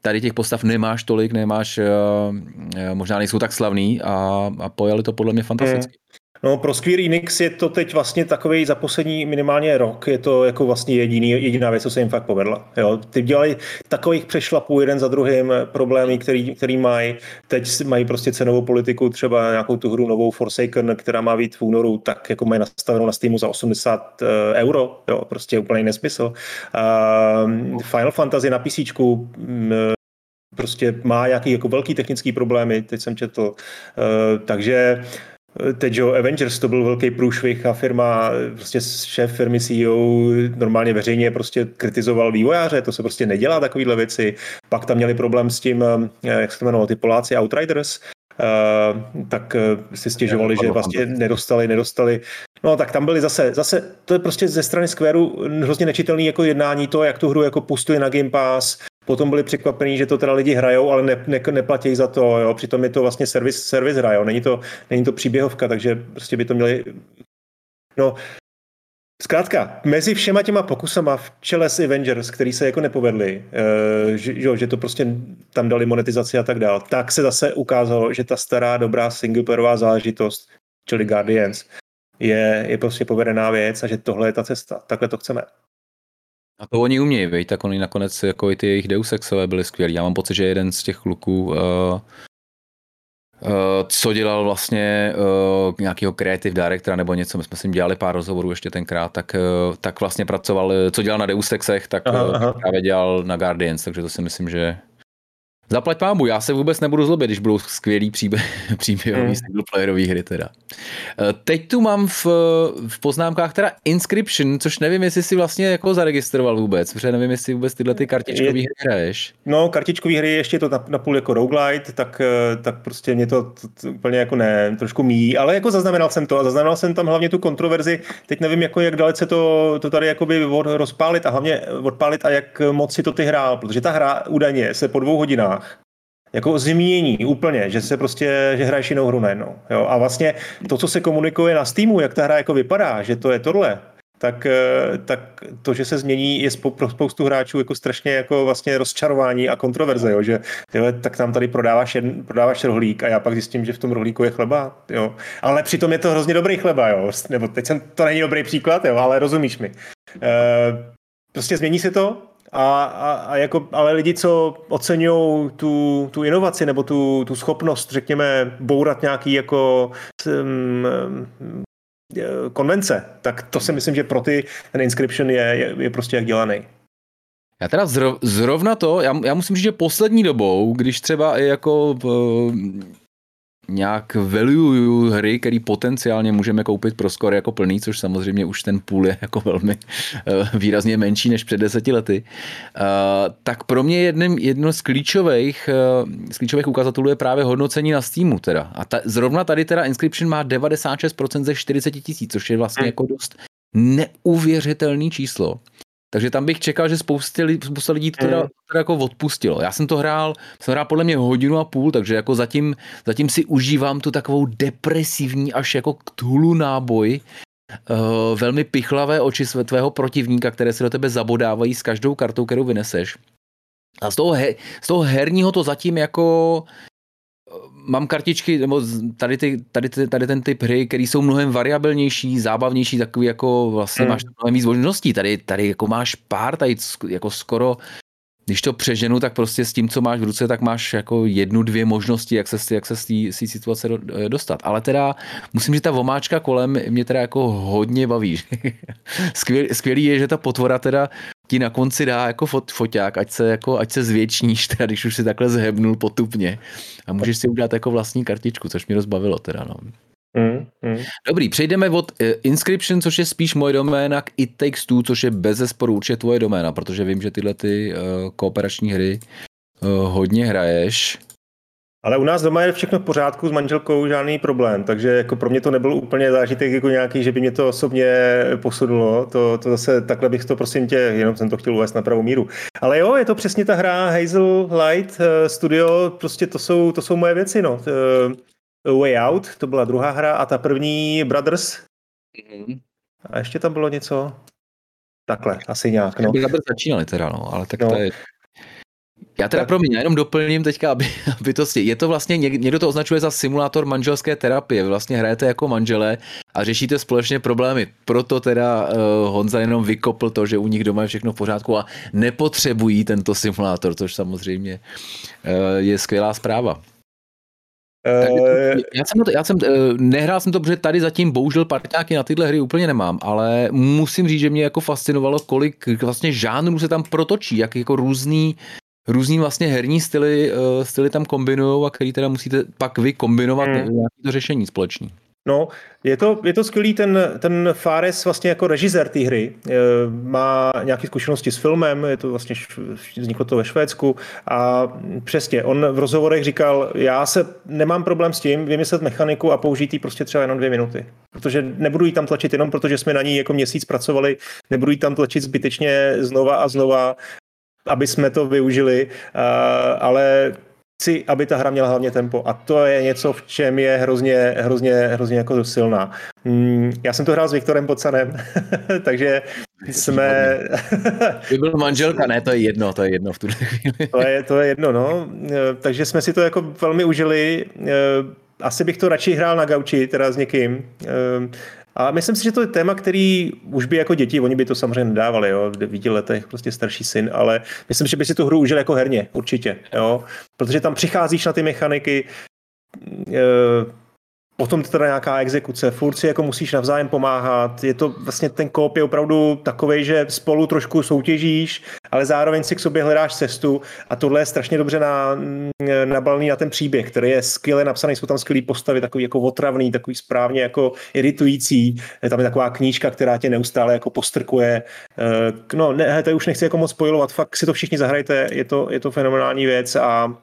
tady těch postav nemáš tolik, nemáš, uh, možná nejsou tak slavný a, a pojali to podle mě fantasticky. No pro Square Enix je to teď vlastně takový za poslední minimálně rok, je to jako vlastně jediný, jediná věc, co se jim fakt povedla. Jo, ty dělali takových přešlapů jeden za druhým problémy, který, který mají. Teď mají prostě cenovou politiku, třeba nějakou tu hru novou Forsaken, která má být v únoru, tak jako mají nastavenou na Steamu za 80 euro, jo, prostě úplný nesmysl. Uh, Final Fantasy na PC mm, prostě má nějaký jako velký technický problémy, teď jsem četl. Uh, takže Teď, jo, Avengers to byl velký průšvih a firma, prostě šéf firmy CEO normálně veřejně prostě kritizoval vývojáře, to se prostě nedělá takovýhle věci. Pak tam měli problém s tím, eh, jak se to jmenovalo, ty Poláci Outriders, Uh, tak uh, si stěžovali, že vlastně nedostali, nedostali. No tak tam byly zase, zase to je prostě ze strany Squareu hrozně nečitelný jako jednání to, jak tu hru jako pustili na Game Pass, potom byli překvapení, že to teda lidi hrajou, ale ne, ne, neplatí za to, jo. přitom je to vlastně servis, servis hra, není to, není to příběhovka, takže prostě by to měli No, Zkrátka, mezi všema těma pokusama v čele s Avengers, který se jako nepovedli, uh, že, že to prostě tam dali monetizaci a tak dál, tak se zase ukázalo, že ta stará dobrá singleplayerová záležitost, čili Guardians, je, je prostě povedená věc a že tohle je ta cesta. Takhle to chceme. A to oni umějí, vej, tak oni nakonec jako i ty jejich Deus Exové byly skvělí. Já mám pocit, že jeden z těch kluků uh, co dělal vlastně uh, nějakého creative directora nebo něco, my jsme s ním dělali pár rozhovorů ještě tenkrát, tak, uh, tak vlastně pracoval, co dělal na Deus Exech, tak aha, aha. právě dělal na Guardians, takže to si myslím, že Zaplať pámu, já se vůbec nebudu zlobit, když budou skvělý příběh, <laughs> příběhový mm. singleplayerový hry teda. Eh, teď tu mám v, v poznámkách teda Inscription, což nevím, jestli si vlastně jako zaregistroval vůbec, protože nevím, jestli vůbec tyhle ty kartičkové hry hraješ. No, kartičkové hry ještě to na, na půl jako roguelite, tak, eh, tak prostě mě to, to, to, úplně jako ne, trošku míjí, ale jako zaznamenal jsem to a zaznamenal jsem tam hlavně tu kontroverzi, teď nevím, jako jak dalece to, to tady jakoby rozpálit a hlavně odpálit a jak moc si to ty hrál, protože ta hra údajně se po dvou hodinách jako změní úplně, že se prostě, že hraješ jinou hru najednou. Jo? A vlastně to, co se komunikuje na Steamu, jak ta hra jako vypadá, že to je tohle, tak, eh, tak to, že se změní, je pro spoustu hráčů jako strašně jako vlastně rozčarování a kontroverze, jo? že jo, tak tam tady prodáváš, jedn, prodáváš rohlík a já pak zjistím, že v tom rohlíku je chleba, jo. Ale přitom je to hrozně dobrý chleba, jo. Nebo teď jsem, to není dobrý příklad, jo, ale rozumíš mi. E, prostě změní se to a, a, a jako, ale lidi, co oceňují tu, tu inovaci nebo tu, tu schopnost, řekněme, bourat nějaký jako um, konvence, tak to si myslím, že pro ty ten inscription je, je, je prostě jak dělaný. Já teda zrovna to, já, já musím říct, že poslední dobou, když třeba jako nějak value hry, který potenciálně můžeme koupit pro skoro jako plný, což samozřejmě už ten půl je jako velmi uh, výrazně menší než před deseti lety, uh, tak pro mě jedním, jedno z klíčových, uh, z klíčových ukazatelů je právě hodnocení na Steamu teda. A ta, zrovna tady teda Inscription má 96% ze 40 tisíc, což je vlastně hmm. jako dost neuvěřitelný číslo. Takže tam bych čekal, že spoustě lidí, spousta lidí to teda, mm. teda jako odpustilo. Já jsem to hrál, jsem hrál podle mě hodinu a půl, takže jako zatím, zatím si užívám tu takovou depresivní až jako ktulu náboj, uh, velmi pichlavé oči tvého protivníka, které se do tebe zabodávají s každou kartou, kterou vyneseš. A z toho, he, z toho herního to zatím jako mám kartičky, nebo tady, ty, tady, ty, tady ten typ hry, který jsou mnohem variabilnější, zábavnější, takový jako vlastně mm. máš mnohem víc možností. Tady, tady jako máš pár, tady jako skoro když to přeženu, tak prostě s tím, co máš v ruce, tak máš jako jednu, dvě možnosti, jak se, jak se z té situace eh, dostat. Ale teda musím říct, ta vomáčka kolem mě teda jako hodně baví. <laughs> Skvělý, skvělý je, že ta potvora teda ti na konci dá jako fot, foťák, ať se, jako, ať se zvětšníš, teda, když už si takhle zhebnul potupně. A můžeš si udělat jako vlastní kartičku, což mě rozbavilo teda. No. Mm, mm. Dobrý, přejdeme od uh, Inscription, což je spíš moje doména, k It Takes Two, což je bez zesporu určitě tvoje doména, protože vím, že tyhle ty uh, kooperační hry uh, hodně hraješ. Ale u nás doma je všechno v pořádku s manželkou, žádný problém, takže jako pro mě to nebyl úplně zážitek jako nějaký, že by mě to osobně posunulo, to, to zase takhle bych to prosím tě, jenom jsem to chtěl uvést na pravou míru. Ale jo, je to přesně ta hra Hazel Light Studio, prostě to jsou, to jsou moje věci, no. A Way Out, to byla druhá hra, a ta první Brothers. Mm-hmm. A ještě tam bylo něco? Takhle, asi nějak. No. Brothers začínali teda, no, ale tak no. to je... Já teda pro mě jenom doplním teďka, aby, <laughs> aby to je to vlastně, někdo to označuje za simulátor manželské terapie. Vy vlastně hrajete jako manželé a řešíte společně problémy. Proto teda uh, Honza jenom vykopl to, že u nich doma je všechno v pořádku a nepotřebují tento simulátor, což samozřejmě uh, je skvělá zpráva. Uh, já jsem, já jsem, nehrál jsem to, protože tady zatím bohužel parťáky na tyhle hry úplně nemám, ale musím říct, že mě jako fascinovalo, kolik vlastně žánrů se tam protočí, jak jako různý, různý vlastně herní styly, uh, styly tam kombinují a který teda musíte pak vy kombinovat hmm. nějaké to řešení společný. No, je to, je to skvělý, ten, ten Fares vlastně jako režisér té hry e, má nějaké zkušenosti s filmem, je to vlastně, vzniklo to ve Švédsku a přesně, on v rozhovorech říkal, já se nemám problém s tím vymyslet mechaniku a použít ji prostě třeba jenom dvě minuty, protože nebudu ji tam tlačit jenom protože jsme na ní jako měsíc pracovali, nebudu ji tam tlačit zbytečně znova a znova, aby jsme to využili, ale chci, aby ta hra měla hlavně tempo a to je něco, v čem je hrozně, hrozně, hrozně jako silná. Mm, já jsem to hrál s Viktorem Pocanem, <laughs> takže jsme... <laughs> By byl manželka, ne, to je jedno, to je jedno v tuhle chvíli. to, je, to je jedno, no. Takže jsme si to jako velmi užili. Asi bych to radši hrál na gauči, teda s někým. A myslím si, že to je téma, který už by jako děti, oni by to samozřejmě nedávali, jo, v devíti letech prostě starší syn, ale myslím, že by si tu hru užil jako herně, určitě, jo, protože tam přicházíš na ty mechaniky, potom teda nějaká exekuce, furt si jako musíš navzájem pomáhat, je to vlastně ten kop je opravdu takový, že spolu trošku soutěžíš, ale zároveň si k sobě hledáš cestu a tohle je strašně dobře na, nabalný na ten příběh, který je skvěle napsaný, jsou tam skvělé postavy, takový jako otravný, takový správně jako iritující, je tam je taková knížka, která tě neustále jako postrkuje, eh, no ne, to už nechci jako moc spojovat, fakt si to všichni zahrajte, je to, je to fenomenální věc a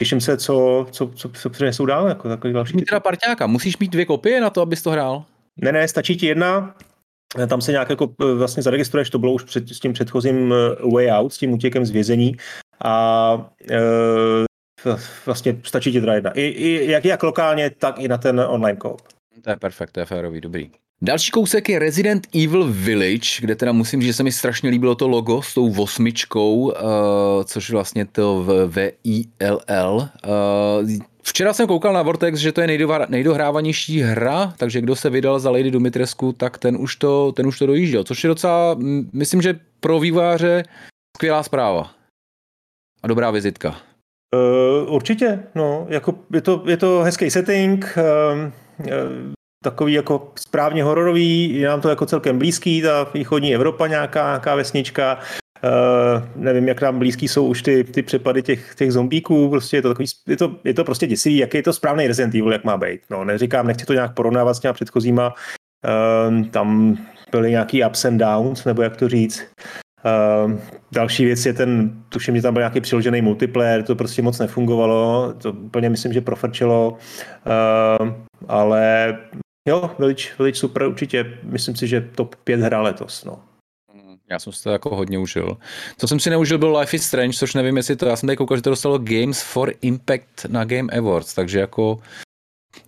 těším se, co, co, co, co přinesou dál. Jako takový další Mít teda parťáka, musíš mít dvě kopie na to, abys to hrál? Ne, ne, stačí ti jedna, tam se nějak jako e, vlastně zaregistruješ, to bylo už před, s tím předchozím e, Way Out, s tím útěkem z vězení a e, vlastně stačí ti teda jedna. I, i, jak, jak lokálně, tak i na ten online koop. To je perfekt, to je férový, dobrý. Další kousek je Resident Evil Village, kde teda musím že se mi strašně líbilo to logo s tou osmičkou, uh, což vlastně to v V-I-L-L. Uh, včera jsem koukal na Vortex, že to je nejdohrávanější hra, takže kdo se vydal za Lady Dumitrescu, tak ten už to, ten už to dojížděl, což je docela, myslím, že pro výváře skvělá zpráva. A dobrá vizitka. Uh, určitě, no, jako je to, je to hezký setting, uh, takový jako správně hororový, je nám to jako celkem blízký, ta východní Evropa nějaká, nějaká vesnička, Uh, nevím, jak nám blízký jsou už ty, ty přepady těch, těch zombíků, prostě je to takový, je to, je to prostě děsivý, jaký je to správný Resident Evil, jak má být. No, neříkám, nechci to nějak porovnávat s těma předchozíma, uh, tam byly nějaký ups and downs, nebo jak to říct. Uh, další věc je ten, tuším, že tam byl nějaký přiložený multiplayer, to prostě moc nefungovalo, to úplně myslím, že profrčilo, uh, ale Jo, Village, Village super, určitě. Myslím si, že top 5 hra letos. No. Já jsem si to jako hodně užil. Co jsem si neužil, byl Life is Strange, což nevím, jestli to, já jsem tady koukal, že to dostalo Games for Impact na Game Awards, takže jako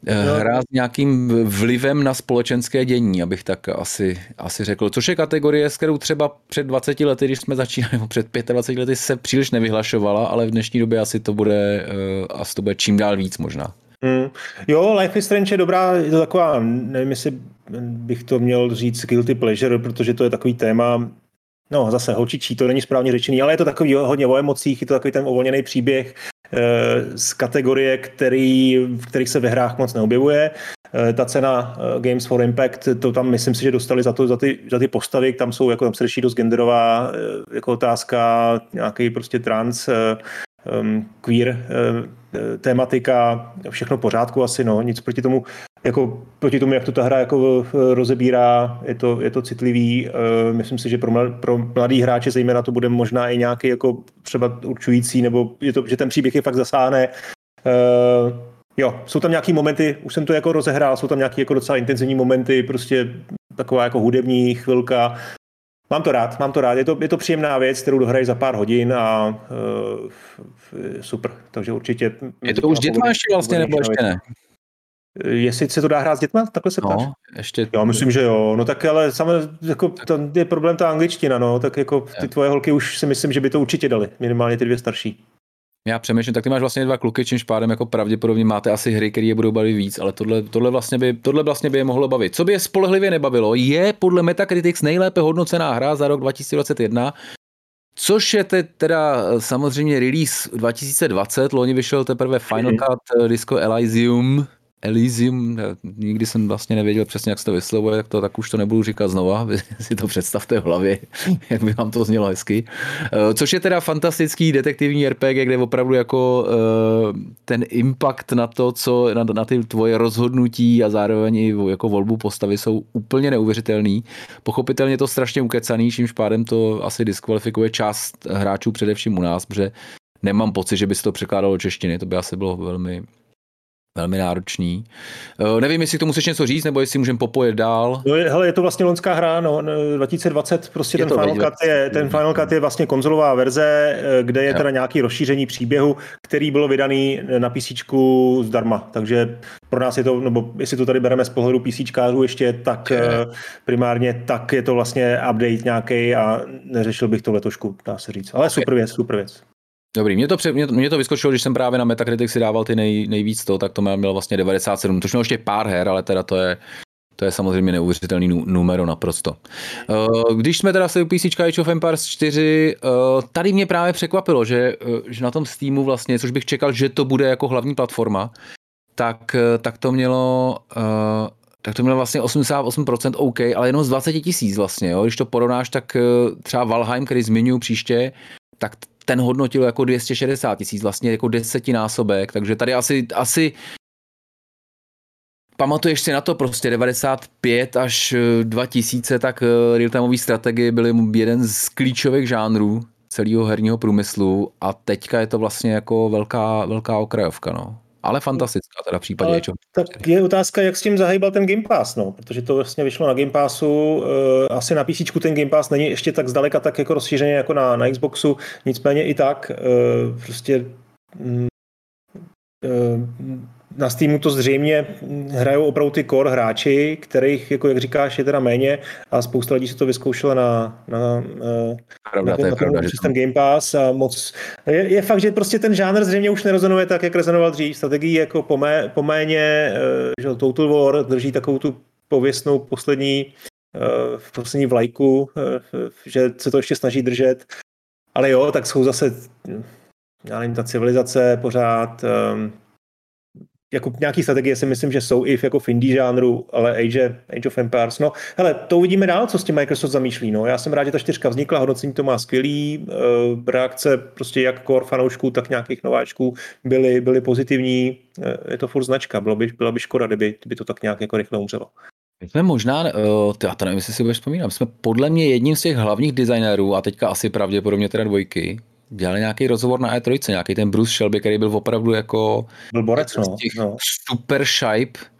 no. hra s nějakým vlivem na společenské dění, abych tak asi, asi řekl. Což je kategorie, s kterou třeba před 20 lety, když jsme <laughs> začínali, nebo před 25 lety se příliš nevyhlašovala, ale v dnešní době asi to bude, eh, asi to bude čím dál víc možná. Mm. Jo, Life is Strange je dobrá, je to taková, nevím, jestli bych to měl říct guilty pleasure, protože to je takový téma, no zase holčičí, to není správně řečený, ale je to takový hodně o emocích, je to takový ten uvolněný příběh e, z kategorie, který, v kterých se ve hrách moc neobjevuje. E, ta cena e, Games for Impact, to tam myslím si, že dostali za, to, za, ty, za ty postavy, tam jsou jako tam se dost genderová e, jako otázka, nějaký prostě trans, queer uh, tématika, všechno pořádku asi, no, nic proti tomu, jako proti tomu, jak to ta hra jako eh, rozebírá, je to, je to citlivý, myslím si, že pro, mlad, pro mladý hráče zejména to bude možná i nějaký jako třeba určující, nebo je to, že ten příběh je fakt zasáhne. Jo, jsou tam nějaký momenty, už jsem to jako rozehrál, jsou tam nějaký jako docela intenzivní momenty, prostě taková jako hudební chvilka, Mám to rád, mám to rád. Je to, je to příjemná věc, kterou dohraješ za pár hodin a uh, super. Takže určitě... Je to už dětma ještě vlastně, nebo ještě ne? Jestli se to dá hrát s dětma, takhle se ptáš? No, ještě... Já myslím, že jo. No tak ale samozřejmě, jako, je problém ta angličtina, no. Tak jako ty tvoje holky už si myslím, že by to určitě dali. Minimálně ty dvě starší. Já přemýšlím, tak ty máš vlastně dva kluky, čímž pádem jako pravděpodobně máte asi hry, které je budou bavit víc, ale tohle, tohle, vlastně by, tohle vlastně by je mohlo bavit. Co by je spolehlivě nebavilo, je podle Metacritics nejlépe hodnocená hra za rok 2021, Což je te, teda samozřejmě release 2020, loni vyšel teprve Final Cut eh, Disco Elysium, Elysium, nikdy jsem vlastně nevěděl přesně, jak se to vyslovuje, tak, to, tak už to nebudu říkat znova, <laughs> vy si to představte v hlavě, <laughs> jak by vám to znělo hezky. Eh, což je teda fantastický detektivní RPG, kde opravdu jako eh, ten impact na to, co na, na ty tvoje rozhodnutí a zároveň i jako volbu postavy jsou úplně neuvěřitelný. Pochopitelně to strašně ukecaný, čímž pádem to asi diskvalifikuje část hráčů především u nás, protože nemám pocit, že by se to překládalo do češtiny, to by asi bylo velmi, velmi náročný. Uh, nevím, jestli k tomu chceš něco říct, nebo jestli můžeme popojet dál. No je, hele, je to vlastně loňská hra, no, 2020, prostě je ten, Final Cut je, ten Final Cut je vlastně konzolová verze, eh, kde je jo. teda nějaký rozšíření příběhu, který bylo vydaný na PC zdarma, takže pro nás je to, nebo jestli to tady bereme z pohledu PC ještě, tak je. Eh, primárně tak je to vlastně update nějaký a neřešil bych to letošku, dá se říct. Ale super věc, super věc. Dobrý, mě to, pře- mě, to, mě to vyskočilo, když jsem právě na Metacritic si dával ty nej, nejvíc to, tak to měl vlastně 97, to mělo ještě pár her, ale teda to je, to je samozřejmě neuvěřitelný numero naprosto. Uh, když jsme teda se u PC Age of Empires 4, uh, tady mě právě překvapilo, že, uh, že na tom Steamu vlastně, což bych čekal, že to bude jako hlavní platforma, tak, tak to mělo tak to mělo vlastně 88% OK, ale jenom z 20 tisíc vlastně, jo. Když to porovnáš, tak třeba Valheim, který zmiňuji příště, tak ten hodnotil jako 260 tisíc, vlastně jako desetinásobek, takže tady asi, asi pamatuješ si na to prostě 95 až 2000, tak real-timeové strategie byly jeden z klíčových žánrů celého herního průmyslu a teďka je to vlastně jako velká, velká okrajovka, no. Ale fantastická teda v případě Ale, Tak je otázka, jak s tím zahýbal ten Game Pass, no, protože to vlastně vyšlo na Game Passu, uh, asi na PC ten Game Pass není ještě tak zdaleka tak jako rozšířený jako na, na Xboxu, nicméně i tak uh, prostě uh, na Steamu to zřejmě hrajou opravdu ty core hráči, kterých, jako jak říkáš, je teda méně a spousta lidí si to vyzkoušela na, na, eh, pravda, na, to je na, pravda, přes ten Game Pass a moc... Je, je, fakt, že prostě ten žánr zřejmě už nerezonuje tak, jak rezonoval dřív. Strategii jako pomé, poméně, eh, že Total War drží takovou tu pověstnou poslední eh, v poslední vlajku, že se to ještě snaží držet. Ale jo, tak jsou zase já nevím, ta civilizace pořád, jako nějaký strategie si myslím, že jsou i v, jako v indie žánru, ale Age, Age of Empires, no, hele, to uvidíme dál, co s tím Microsoft zamýšlí, no, já jsem rád, že ta čtyřka vznikla, hodnocení to má skvělý, uh, reakce prostě jak core fanoušků, tak nějakých nováčků byly, byly pozitivní, uh, je to furt značka, bylo by, byla by škoda, kdyby, kdyby to tak nějak jako rychle umřelo. My jsme možná, uh, já to nevím, jestli si budeš vzpomínat, jsme podle mě jedním z těch hlavních designérů, a teďka asi pravděpodobně teda dvojky, dělali nějaký rozhovor na E3, nějaký ten Bruce Shelby, který byl opravdu jako byl borec, no, no. super shape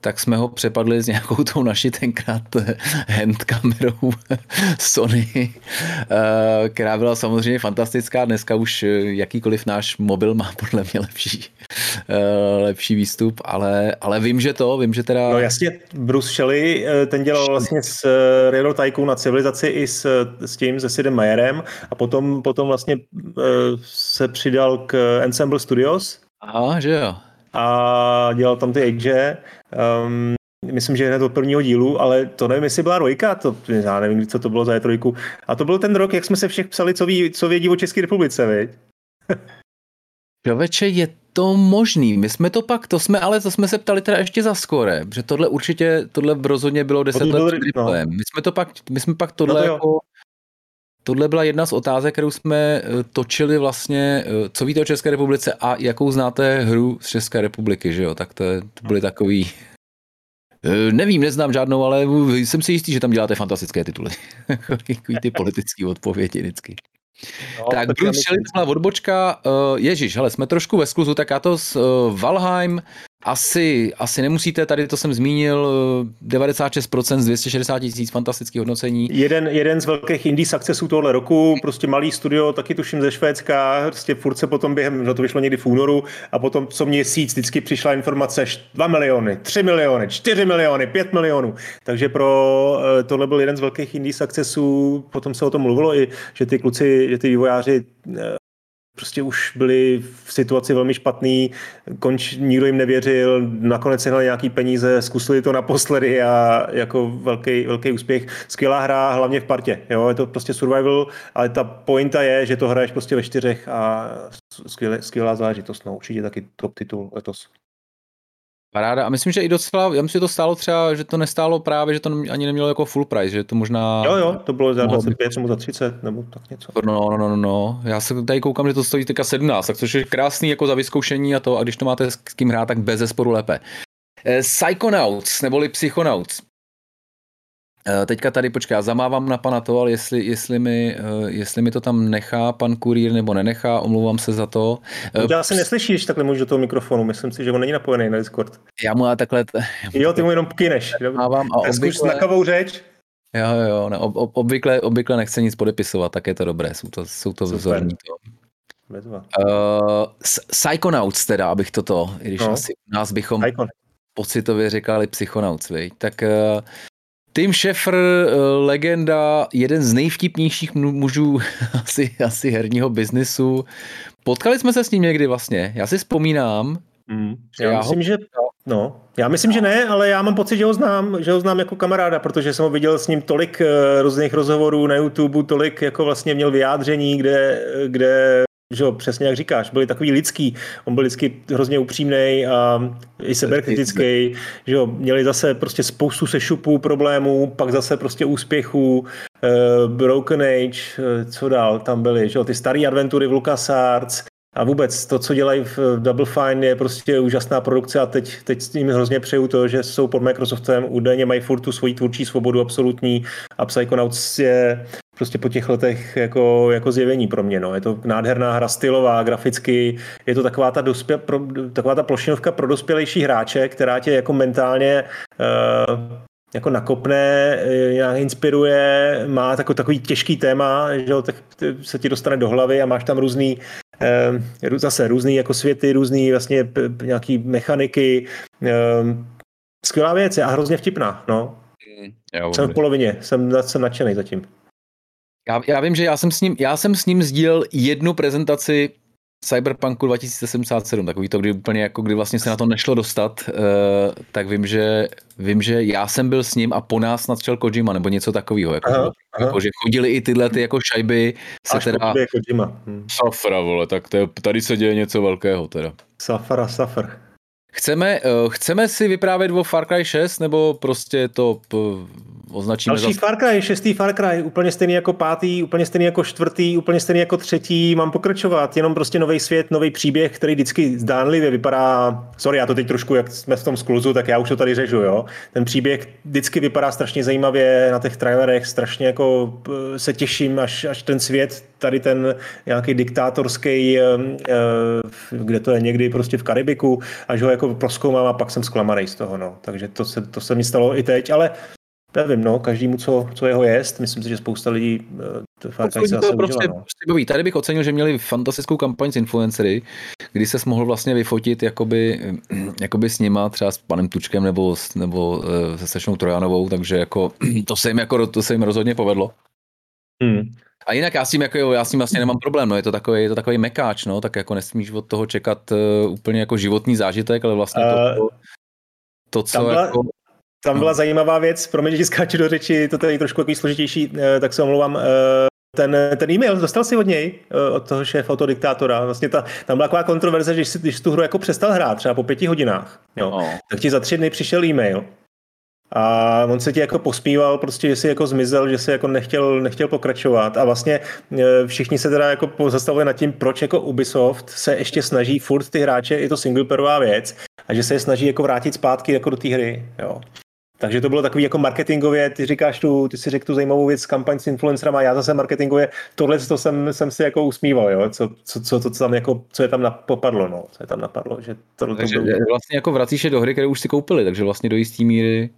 tak jsme ho přepadli s nějakou tou naší tenkrát hand kamerou <laughs> Sony, eh, která byla samozřejmě fantastická. Dneska už eh, jakýkoliv náš mobil má podle mě lepší, eh, lepší výstup, ale, ale vím, že to, vím, že teda... No jasně, Bruce Shelley, ten dělal vlastně s Railroad Tycoon na civilizaci i s, s tím, se Sidem Mayerem a potom, potom vlastně se přidal k Ensemble Studios. Aha, že jo a dělal tam ty Age. Um, myslím, že hned od prvního dílu, ale to nevím, jestli byla Rojka, to, já nevím, co to bylo za E3. A to byl ten rok, jak jsme se všech psali, co, ví, co vědí o České republice, viď? <laughs> Čověče, je to možný. My jsme to pak, to jsme, ale to jsme se ptali teda ještě za skore, že tohle určitě, tohle rozhodně bylo 10 let před no. My jsme to pak, my jsme pak tohle no to jako Tohle byla jedna z otázek, kterou jsme eh, točili vlastně, eh, co víte o České republice a jakou znáte hru z České republiky, že jo? Tak to, to byly takový... Eh, nevím, neznám žádnou, ale jsem si jistý, že tam děláte fantastické tituly. <laughs> Takový ty politické odpovědi vždycky. No, tak, Bruce Shelley byla odbočka. Ježíš, hele, jsme trošku ve skluzu, tak já to s Valheim asi, asi nemusíte, tady to jsem zmínil, 96% z 260 tisíc fantastický hodnocení. Jeden, jeden z velkých indie successů tohle roku, prostě malý studio, taky tuším ze Švédska, prostě furt se potom během, no to vyšlo někdy v únoru a potom co měsíc vždycky přišla informace 2 miliony, 3 miliony, 4 miliony, 5 milionů. Takže pro eh, tohle byl jeden z velkých indie successů, potom se o tom mluvilo i, že ty kluci, že ty vývojáři eh, prostě už byli v situaci velmi špatný, konč, nikdo jim nevěřil, nakonec sehnali nějaký peníze, zkusili to naposledy a jako velký, velký úspěch. Skvělá hra, hlavně v partě, jo, je to prostě survival, ale ta pointa je, že to hraješ prostě ve čtyřech a skvělá, skvělá záležitost, no, určitě taky top titul letos. Paráda. A myslím, že i docela, já myslím, že to stálo třeba, že to nestálo právě, že to ani nemělo jako full price, že to možná... Jo, jo, to bylo za 25 nebo za 30 nebo tak něco. No, no, no, no, já se tady koukám, že to stojí teďka 17, tak což je krásný jako za vyzkoušení a to, a když to máte s kým hrát, tak bez zesporu lépe. Eh, Psychonauts, neboli Psychonauts. Eh, teďka tady, počkej, já zamávám na pana to, ale jestli, jestli, mi, eh, jestli mi to tam nechá pan kurýr nebo nenechá, omlouvám se za to. Eh, já se neslyšíš takhle mluvit do toho mikrofonu, myslím si, že on není napojený na Discord. Já mu ale takhle... <laughs> Jo, ty mu jenom pkyneš. <laughs> Mávám a obvykle... Zkuš znakovou řeč. Jo, jo, ne, ob, ob, obvykle, obvykle nechce nic podepisovat, tak je to dobré, jsou to, jsou to vzorní. To. Uh, Psychonauts teda, abych toto, i když no. asi u nás bychom Psychon. pocitově říkali Psychonauts, viď? tak uh, Tim Schafer, eh, legenda, jeden z nejvtipnějších mužů <laughs> asi, asi herního biznisu. Potkali jsme se s ním někdy vlastně. Já si vzpomínám. Mm, já, já myslím, ho... že no, já myslím, že ne, ale já mám pocit, že ho znám, že ho znám jako kamaráda, protože jsem ho viděl s ním tolik uh, různých rozhovorů na YouTube, tolik jako vlastně měl vyjádření, kde, kde že jo, přesně jak říkáš, byli takový lidský, on byl lidsky hrozně upřímný a i sebekritický, že jo, měli zase prostě spoustu sešupů, problémů, pak zase prostě úspěchů, uh, Broken Age, uh, co dál tam byly, že jo, ty staré adventury v LucasArts, a vůbec to, co dělají v Double Fine, je prostě úžasná produkce a teď, teď s nimi hrozně přeju to, že jsou pod Microsoftem, údajně mají furt tu svoji tvůrčí svobodu absolutní a Psychonauts je prostě po těch letech jako, jako zjevení pro mě. No. Je to nádherná hra, stylová, graficky, je to taková ta, dospě, pro, taková ta plošinovka pro dospělejší hráče, která tě jako mentálně uh, jako nakopne, eh, nějak inspiruje, má takový, takový těžký téma, že jo, tak se ti dostane do hlavy a máš tam různý, eh, zase různý jako světy, různý vlastně nějaký mechaniky. Eh, skvělá věc a hrozně vtipná, no. Mm, já jsem v polovině, jsem, jsem nadšený zatím. Já, já vím, že já jsem s ním, já jsem s ním sdílel jednu prezentaci Cyberpunku 2077, takový to, kdy úplně jako, kdy vlastně se na to nešlo dostat, uh, tak vím, že vím, že já jsem byl s ním a po nás nadšel Kojima, nebo něco takového, jako, aha, aha. jako že chodili i tyhle ty jako šajby se Až teda... Kojima. Hmm. Safra, vole, tak to je, tady se děje něco velkého teda. Safra, safr. Chceme, uh, chceme si vyprávět o Far Cry 6, nebo prostě to označíme Další za... Far Cry, šestý Far Cry, úplně stejný jako pátý, úplně stejný jako čtvrtý, úplně stejný jako třetí, mám pokračovat, jenom prostě nový svět, nový příběh, který vždycky zdánlivě vypadá, sorry, já to teď trošku, jak jsme v tom skluzu, tak já už to tady řežu, jo. Ten příběh vždycky vypadá strašně zajímavě na těch trailerech, strašně jako eh, se těším, až, až ten svět, tady ten nějaký diktátorský, eh, eh, kde to je někdy prostě v Karibiku, až ho jako proskoumám a pak jsem zklamaný z toho, no. Takže to se, to se mi stalo i teď, ale Nevím, no, každému, co, co jeho jest. Myslím si, že spousta lidí eh, to Far Cry se to prostě, no. baví. Tady bych ocenil, že měli fantastickou kampaň s influencery, kdy se mohl vlastně vyfotit jakoby, jakoby s nima, třeba s panem Tučkem nebo, nebo eh, se Sešnou Trojanovou, takže jako, <clears throat> to se jim, jako, to se jim rozhodně povedlo. Hmm. A jinak já s tím, jako, já s tím vlastně nemám problém, no, je to takový, je to takový mekáč, no, tak jako nesmíš od toho čekat uh, úplně jako životní zážitek, ale vlastně to, uh, to co byla, jako... Tam byla zajímavá věc, promiň, že skáču do řeči, to je trošku takový složitější, eh, tak se omlouvám. Eh, ten, ten e-mail, dostal si od něj, eh, od toho šéfa, od toho diktátora. Vlastně ta, tam byla taková kontroverze, že když jsi, když jsi tu hru jako přestal hrát, třeba po pěti hodinách, jo, no. tak ti za tři dny přišel e-mail a on se ti jako pospíval, prostě, že si jako zmizel, že si jako nechtěl, nechtěl pokračovat a vlastně všichni se teda jako pozastavili nad tím, proč jako Ubisoft se ještě snaží furt ty hráče, je to singleperová věc a že se je snaží jako vrátit zpátky jako do té hry, jo. Takže to bylo takový jako marketingově, ty říkáš tu, ty si řekl tu zajímavou věc, kampaň s influencerama, já zase marketingově, tohle to jsem, jsem si jako usmíval, jo, co, co, co, to tam jako, co je tam popadlo, no, co je tam napadlo, že to, takže to bylo... vlastně jako vracíš je do hry, které už si koupili, takže vlastně do jistý míry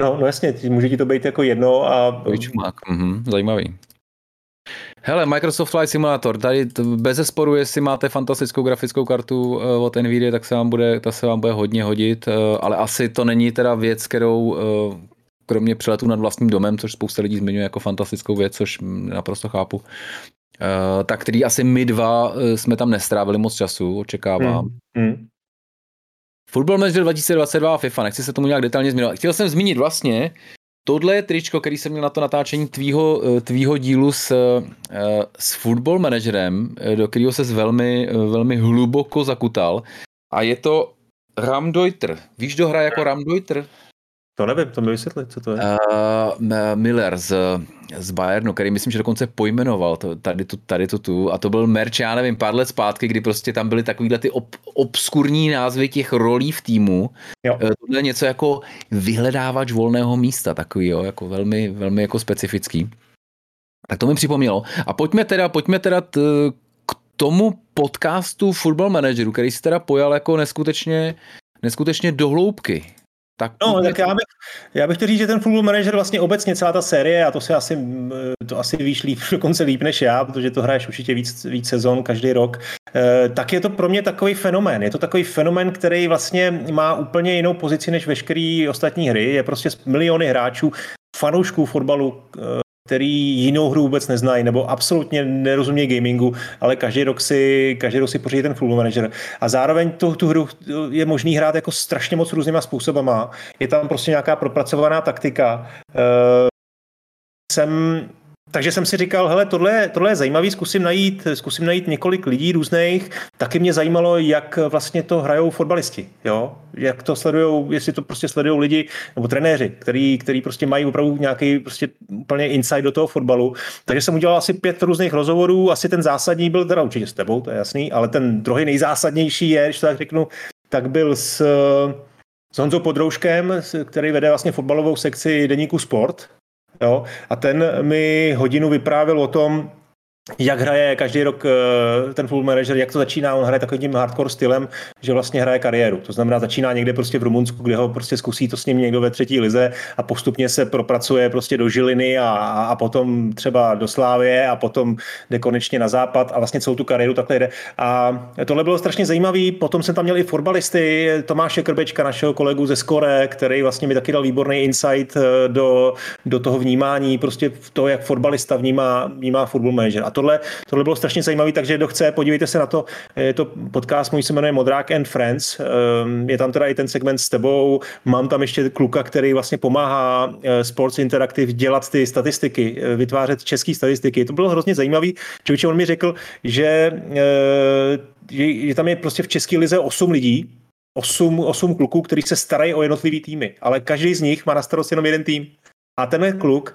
No, no jasně, může ti to být jako jedno a... Mhm, zajímavý. Hele, Microsoft Flight Simulator, tady bez sporu, jestli máte fantastickou grafickou kartu eh, od Nvidia, tak se vám bude, ta se vám bude hodně hodit, eh, ale asi to není teda věc, kterou eh, kromě přeletů nad vlastním domem, což spousta lidí zmiňuje jako fantastickou věc, což naprosto chápu, tak který asi my dva jsme tam nestrávili moc času, očekávám. Hmm. Hmm. Football Manager 2022 a FIFA, nechci se tomu nějak detailně zmínit. Chtěl jsem zmínit vlastně, Tohle je tričko, který jsem měl na to natáčení tvýho, eh, tvýho dílu s, eh, s football managerem, eh, do kterého se velmi, velmi hluboko zakutal. A je to Ramdeuter. Víš, kdo hraje jako Ramdeuter? To nevím, to mi vysvětlit, co to je. Uh, Miller z, z Bayernu, který myslím, že dokonce pojmenoval to, tady, tu, tady to tu. A to byl merch, já nevím, pár let zpátky, kdy prostě tam byly takovýhle ty ob, obskurní názvy těch rolí v týmu. Jo. Uh, tohle je něco jako vyhledávač volného místa, takový, jo, jako velmi, velmi jako specifický. Tak to mi připomnělo. A pojďme teda, pojďme teda t, k tomu podcastu Football Manageru, který si teda pojal jako neskutečně, neskutečně dohloubky. Tak no, tak já bych, já bych chtěl říct, že ten Football Manager vlastně obecně celá ta série, a to si asi, to asi víš líp, <laughs> dokonce líp než já, protože to hraješ určitě víc, víc sezon každý rok, eh, tak je to pro mě takový fenomén. Je to takový fenomén, který vlastně má úplně jinou pozici než veškerý ostatní hry. Je prostě miliony hráčů, fanoušků fotbalu, eh, který jinou hru vůbec neznají nebo absolutně nerozumějí gamingu, ale každý rok si, každý rok si pořídí ten Football Manager. A zároveň tu, tu hru je možný hrát jako strašně moc různýma způsobama. Je tam prostě nějaká propracovaná taktika. Uh, jsem takže jsem si říkal, hele, tohle, tohle je zajímavý, zkusím najít, zkusím najít několik lidí různých. Taky mě zajímalo, jak vlastně to hrajou fotbalisti, jo? Jak to sledují, jestli to prostě sledují lidi nebo trenéři, který, který prostě mají opravdu nějaký prostě úplně insight do toho fotbalu. Takže jsem udělal asi pět různých rozhovorů, asi ten zásadní byl teda určitě s tebou, to je jasný, ale ten druhý nejzásadnější je, když to tak řeknu, tak byl s, s Honzou Podrouškem, který vede vlastně fotbalovou sekci deníku Sport, Jo? A ten mi hodinu vyprávěl o tom, jak hraje každý rok eh, ten full manager, jak to začíná, on hraje takovým hardcore stylem, že vlastně hraje kariéru. To znamená, začíná někde prostě v Rumunsku, kde ho prostě zkusí to s ním někdo ve třetí lize a postupně se propracuje prostě do Žiliny a, a potom třeba do Slávie a potom jde konečně na západ a vlastně celou tu kariéru takhle jde. A tohle bylo strašně zajímavé. Potom jsem tam měl i fotbalisty, Tomáše Krbečka, našeho kolegu ze Skore, který vlastně mi taky dal výborný insight eh, do, do toho vnímání, prostě to, jak fotbalista vnímá, vnímá football manager. A tohle, tohle bylo strašně zajímavé, takže kdo chce, podívejte se na to. Je to podcast, můj se jmenuje Modrák and Friends. Ehm, je tam teda i ten segment s tebou. Mám tam ještě kluka, který vlastně pomáhá eh, Sports Interactive dělat ty statistiky, eh, vytvářet české statistiky. To bylo hrozně zajímavé. Člověče, on mi řekl, že, eh, že tam je prostě v české lize 8 lidí, 8, 8 kluků, kteří se starají o jednotlivý týmy, ale každý z nich má na starost jenom jeden tým. A tenhle kluk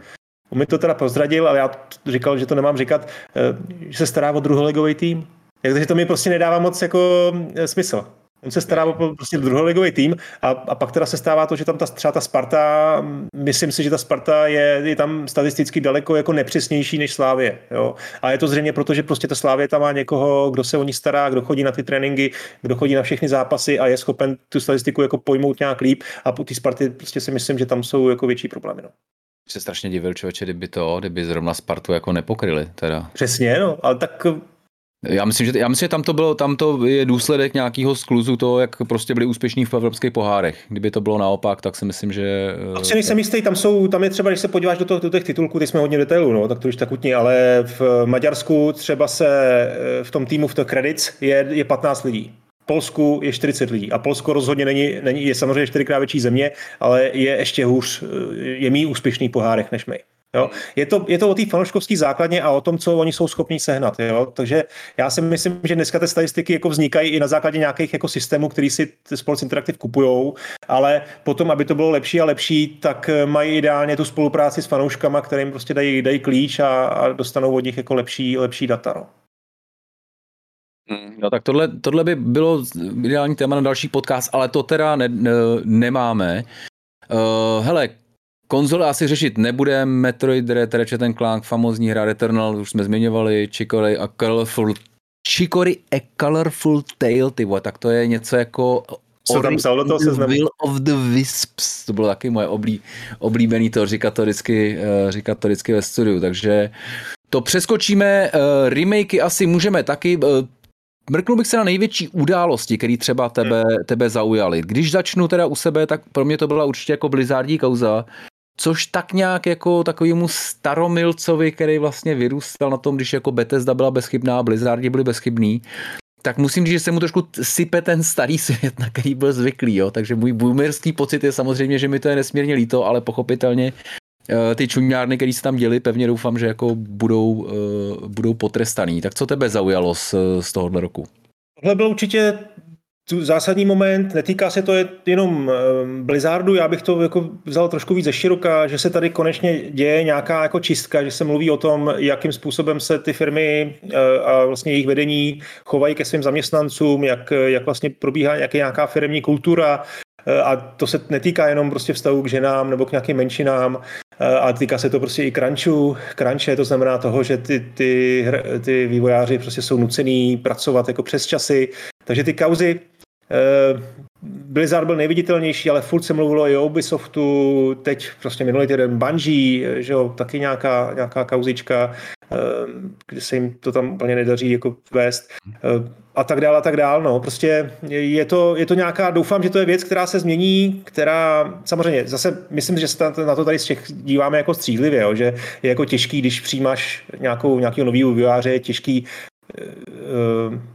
On mi to teda prozradil, ale já říkal, že to nemám říkat, eh, že se stará o druholigový tým. Takže to mi prostě nedává moc jako eh, smysl. On se stará o prostě druholigový tým a, a pak teda se stává to, že tam ta, třeba ta Sparta, myslím si, že ta Sparta je, je tam statisticky daleko jako nepřesnější než Slávě. Jo? A je to zřejmě proto, že prostě ta Slávě tam má někoho, kdo se o ní stará, kdo chodí na ty tréninky, kdo chodí na všechny zápasy a je schopen tu statistiku jako pojmout nějak líp a po té Sparty prostě si myslím, že tam jsou jako větší problémy. No se strašně divil člověče, kdyby to, kdyby zrovna Spartu jako nepokryli. Teda. Přesně, no, ale tak já myslím, že, já myslím, že tam to bylo, tam to je důsledek nějakého skluzu toho, jak prostě byli úspěšní v evropských pohárech. Kdyby to bylo naopak, tak si myslím, že... A si nejsem jistý, tam jsou, tam je třeba, když se podíváš do, toho, do těch titulků, ty jsme hodně detailů, no, tak to už tak utní, ale v Maďarsku třeba se v tom týmu v The Credits je, je 15 lidí. Polsku je 40 lidí a Polsko rozhodně není, není je samozřejmě čtyřikrát větší země, ale je ještě hůř, je mý úspěšný pohárech než my. Jo? Je, to, je to o té fanouškovské základně a o tom, co oni jsou schopni sehnat. Jo? Takže já si myslím, že dneska ty statistiky jako vznikají i na základě nějakých jako systémů, který si Sports Interactive kupují, ale potom, aby to bylo lepší a lepší, tak mají ideálně tu spolupráci s fanouškama, kterým prostě dají, dají klíč a, a dostanou od nich jako lepší, lepší data. No. No tak tohle, tohle by bylo ideální téma na další podcast, ale to teda ne, ne, nemáme. Uh, hele, konzole asi řešit nebudeme, Metroid Red, Ratchet Clank, famozní hra Returnal, už jsme zmiňovali, Chicory a Colorful Chicory a Colorful Tale, ty vole, tak to je něco jako co tam psal do toho Will of the Wisps, to bylo taky moje oblí, oblíbený to, říkat to vždycky, uh, říkat to vždycky ve studiu, takže to přeskočíme, uh, remakey asi můžeme taky, Mrknul bych se na největší události, které třeba tebe, hmm. tebe zaujaly. Když začnu teda u sebe, tak pro mě to byla určitě jako Blizzardí kauza, což tak nějak jako takovému staromilcovi, který vlastně vyrůstal na tom, když jako Bethesda byla bezchybná, Blizzardi byli bezchybní, tak musím říct, že se mu trošku sype ten starý svět, na který byl zvyklý, jo. Takže můj boomerský pocit je samozřejmě, že mi to je nesmírně líto, ale pochopitelně ty čuňárny, které se tam děli, pevně doufám, že jako budou, eh, budou potrestaný. Tak co tebe zaujalo z, z tohohle roku? Tohle byl určitě zásadní moment, netýká se to jenom eh, Blizzardu, já bych to jako vzal trošku víc ze široka, že se tady konečně děje nějaká jako čistka, že se mluví o tom, jakým způsobem se ty firmy a vlastně jejich vedení chovají ke svým zaměstnancům, jak, jak vlastně probíhá jak nějaká firmní kultura, a to se netýká jenom prostě vztahu k ženám nebo k nějakým menšinám, a týká se to prostě i crunchu. Crunche to znamená toho, že ty, ty, ty vývojáři prostě jsou nucený pracovat jako přes časy. Takže ty kauzy eh, Blizzard byl nejviditelnější, ale furt se mluvilo i o Ubisoftu, teď prostě minulý týden Bungie, že jo, taky nějaká, nějaká kauzička, eh, kde se jim to tam úplně nedaří jako vést eh, a tak dále a tak dále. No. Prostě je to, je to nějaká, doufám, že to je věc, která se změní, která samozřejmě zase myslím, že se na to tady z těch díváme jako střízlivě, jo, že je jako těžký, když přijímáš nějakou, nějakého nového vývojáře, je těžký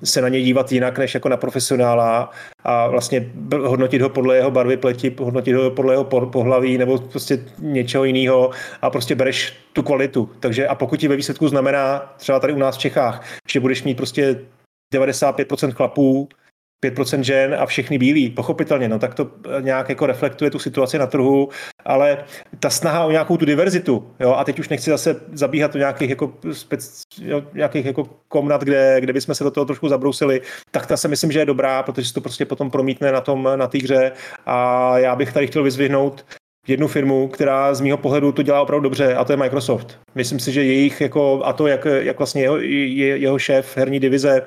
se na něj dívat jinak než jako na profesionála a vlastně hodnotit ho podle jeho barvy pleti, hodnotit ho podle jeho pohlaví nebo prostě něčeho jiného a prostě bereš tu kvalitu. Takže a pokud ti ve výsledku znamená třeba tady u nás v Čechách, že budeš mít prostě 95% chlapů, 5% žen a všechny bílí, pochopitelně, no tak to nějak jako reflektuje tu situaci na trhu, ale ta snaha o nějakou tu diverzitu, jo, a teď už nechci zase zabíhat do nějakých jako, spec, jo, nějakých jako komnat, kde, kde bychom se do toho trošku zabrousili, tak ta se myslím, že je dobrá, protože se to prostě potom promítne na tom, na té hře a já bych tady chtěl vyzvihnout jednu firmu, která z mého pohledu to dělá opravdu dobře a to je Microsoft. Myslím si, že jejich jako, a to, jak, jak vlastně jeho, jeho šéf herní divize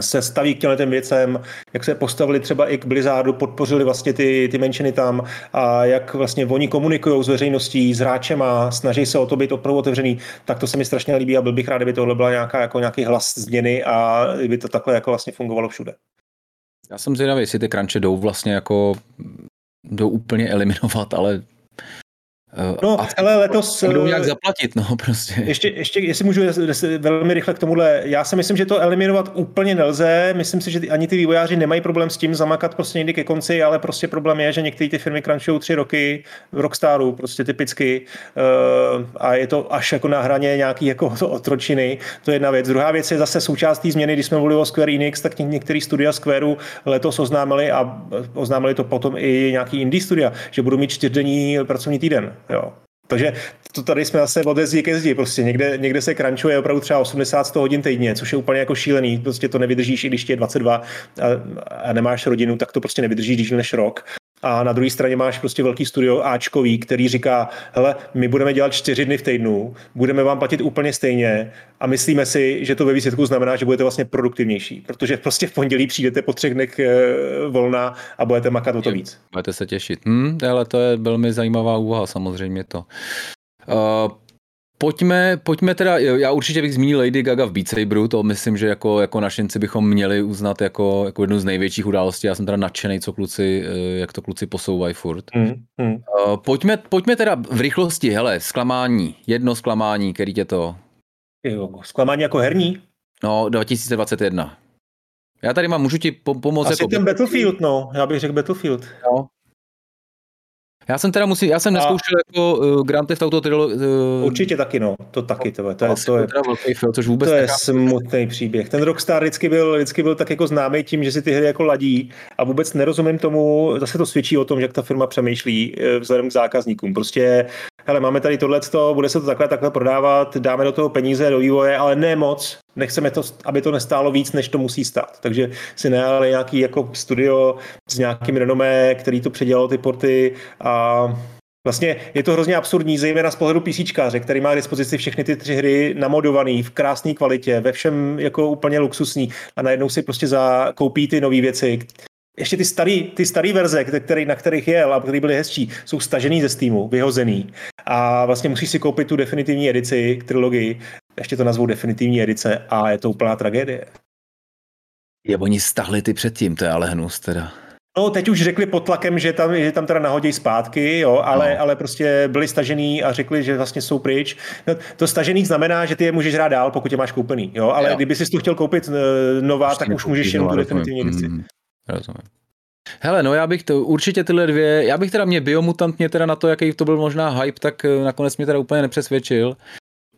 se staví k těmhle věcem, jak se postavili třeba i k Blizzardu, podpořili vlastně ty, ty menšiny tam a jak vlastně oni komunikují s veřejností, s hráčema, snaží se o to být opravdu otevřený, tak to se mi strašně líbí a byl bych rád, kdyby tohle byla nějaká, jako nějaký hlas změny a kdyby to takhle jako vlastně fungovalo všude. Já jsem zvědavý, jestli ty crunche jdou vlastně jako jdou úplně eliminovat, ale No, a ale letos... Budou nějak zaplatit, no <laughs> prostě. Ještě, ještě jestli můžu velmi rychle k tomuhle, já si myslím, že to eliminovat úplně nelze, myslím si, že ani ty vývojáři nemají problém s tím zamakat prostě někdy ke konci, ale prostě problém je, že některé ty firmy crunchují tři roky v Rockstaru, prostě typicky uh, a je to až jako na hraně nějaký jako to <laughs> otročiny, to je jedna věc. Druhá věc je zase součástí změny, když jsme mluvili o Square Enix, tak některý studia Squareu letos oznámili a oznámili to potom i nějaký indie studia, že budou mít čtyřdenní pracovní týden. Jo. Takže to tady jsme zase od zdi ke zdi. Prostě někde, někde se crunchuje opravdu třeba 80 hodin týdně, což je úplně jako šílený. Prostě to nevydržíš, i když tě je 22 a, a nemáš rodinu, tak to prostě nevydržíš díl než rok a na druhé straně máš prostě velký studio Ačkový, který říká, hele, my budeme dělat čtyři dny v týdnu, budeme vám platit úplně stejně a myslíme si, že to ve výsledku znamená, že budete vlastně produktivnější, protože prostě v pondělí přijdete po třech dnech eh, volna a budete makat o to víc. Budete se těšit. Hm, ale to je velmi zajímavá úvaha, samozřejmě to. Uh, Pojďme, pojďme teda, já určitě bych zmínil Lady Gaga v Beat Saberu, to myslím, že jako, jako našinci bychom měli uznat jako, jako jednu z největších událostí. Já jsem teda nadšený, co kluci, eh, jak to kluci posouvají furt. Mm, mm. Pojďme, pojďme teda v rychlosti, hele, zklamání, jedno zklamání, který tě to... Jo, zklamání jako herní? No, 2021. Já tady mám, můžu ti pomoct. Asi jako... ten Battlefield, no, já bych řekl Battlefield. No, já jsem teda musím, já jsem neskoušel a... jako uh, Grand Theft Auto Trilo, uh, Určitě taky, no. To taky, to, to, je, to je, film, což vůbec to je smutný příběh. Ten Rockstar vždycky byl, vždycky byl tak jako známý tím, že si ty hry jako ladí a vůbec nerozumím tomu, zase to svědčí o tom, jak ta firma přemýšlí eh, vzhledem k zákazníkům. Prostě hele, máme tady tohleto, bude se to takhle takhle prodávat, dáme do toho peníze, do vývoje, ale ne moc. Nechceme to, aby to nestálo víc, než to musí stát. Takže si najali nějaký jako studio s nějakým renomé, který to předělal ty porty a Vlastně je to hrozně absurdní, zejména z pohledu PCčkáře, který má k dispozici všechny ty tři hry namodovaný v krásné kvalitě, ve všem jako úplně luxusní a najednou si prostě zakoupí ty nové věci, ještě ty staré ty starý verze, který, na kterých je, a které byly hezčí, jsou stažený ze Steamu, vyhozený. A vlastně musíš si koupit tu definitivní edici k trilogii, ještě to nazvou definitivní edice a je to úplná tragédie. Je, oni stahli ty předtím, to je ale hnus teda. No, teď už řekli pod tlakem, že tam, že tam teda nahodí zpátky, jo, ale, no. ale prostě byli stažený a řekli, že vlastně jsou pryč. No, to stažený znamená, že ty je můžeš hrát dál, pokud je máš koupený, jo, ale jo. kdyby si tu chtěl koupit uh, nová, Ještě tak už můžeš jenom tu definitivní edici. Mm. Rozumím. Hele, no já bych to určitě tyhle dvě, já bych teda mě Biomutant mě teda na to, jaký to byl možná hype, tak eh, nakonec mě teda úplně nepřesvědčil.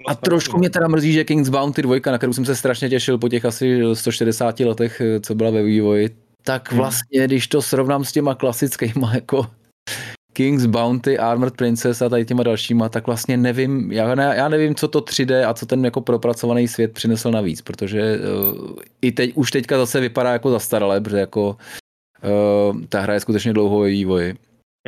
A trošku mě teda mrzí, že King's Bounty 2, na kterou jsem se strašně těšil po těch asi 160 letech, eh, co byla ve vývoji, tak hmm. vlastně, když to srovnám s těma klasickýma jako King's Bounty, Armored Princess a tady těma dalšíma, tak vlastně nevím, já, ne, já nevím, co to 3D a co ten jako propracovaný svět přinesl navíc, protože uh, i teď, už teďka zase vypadá jako zastaralé, protože jako uh, ta hra je skutečně dlouho ve vývoji.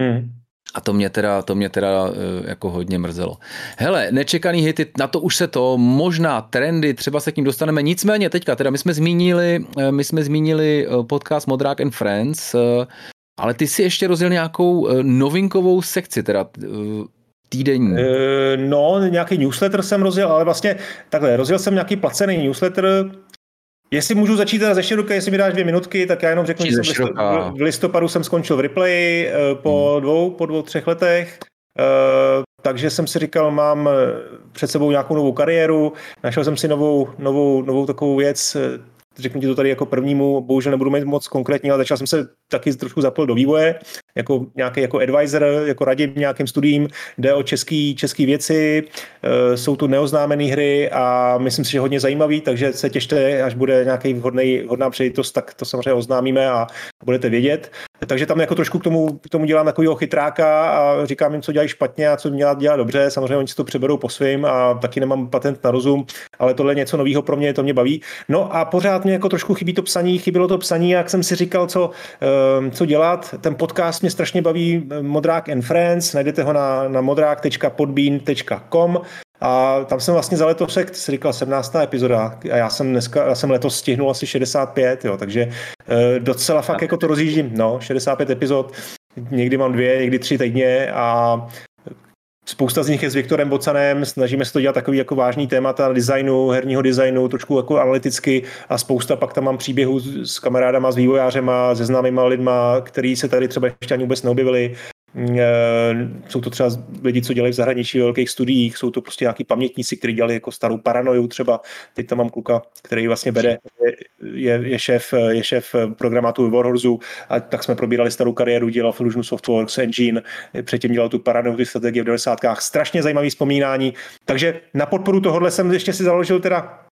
Mm. A to mě teda, to mě teda uh, jako hodně mrzelo. Hele, nečekaný hity, na to už se to, možná trendy, třeba se k ním dostaneme. Nicméně teďka, teda my jsme zmínili, my jsme zmínili podcast Modrák and Friends, uh, ale ty si ještě rozjel nějakou novinkovou sekci, teda týdenní. No, nějaký newsletter jsem rozjel, ale vlastně takhle, rozjel jsem nějaký placený newsletter, Jestli můžu začít teda ze široka, jestli mi dáš dvě minutky, tak já jenom řeknu, že jsem v listopadu jsem skončil v replay eh, po hmm. dvou, po dvou, třech letech. Eh, takže jsem si říkal, mám před sebou nějakou novou kariéru, našel jsem si novou, novou, novou takovou věc, řeknu ti to tady jako prvnímu, bohužel nebudu mít moc konkrétně, ale začal jsem se taky trošku zapojit do vývoje, jako nějaký jako advisor, jako radím nějakým studiím, jde o český, český věci, e, jsou tu neoznámené hry a myslím si, že hodně zajímavý, takže se těšte, až bude nějaký vhodný, vhodná přejitost, tak to samozřejmě oznámíme a budete vědět. Takže tam jako trošku k tomu, k tomu dělám takového chytráka a říkám jim, co dělají špatně a co dělat, dělat dobře. Samozřejmě oni si to přeberou po svým a taky nemám patent na rozum, ale tohle je něco nového pro mě, to mě baví. No a pořád mě jako trošku chybí to psaní, chybilo to psaní, jak jsem si říkal, co, ehm, co dělat. Ten podcast mě strašně baví, eh, Modrák and Friends, najdete ho na, na modrák.podbean.com a tam jsem vlastně za letosek, si říkal 17. epizoda a já jsem dneska, já jsem letos stihnul asi 65, jo, takže e, docela fakt jako to rozjíždím, no, 65 epizod, někdy mám dvě, někdy tři týdně a Spousta z nich je s Viktorem Bocanem, snažíme se to dělat takový jako vážný témata designu, herního designu, trošku jako analyticky a spousta pak tam mám příběhů s kamarádama, s vývojářema, se známýma lidma, který se tady třeba ještě ani vůbec neobjevili Eh, jsou to třeba lidi, co dělají v zahraničí ve velkých studiích, jsou to prostě nějaký pamětníci, kteří dělali jako starou paranoju třeba. Teď tam mám kluka, který vlastně vede, je, je, šéf, je šéf programátu Warhorsu a tak jsme probírali starou kariéru, dělal Fusion Softworks, Engine, předtím dělal tu paranoju, ty strategie v 90. Strašně zajímavý vzpomínání. Takže na podporu tohohle jsem ještě si založil teda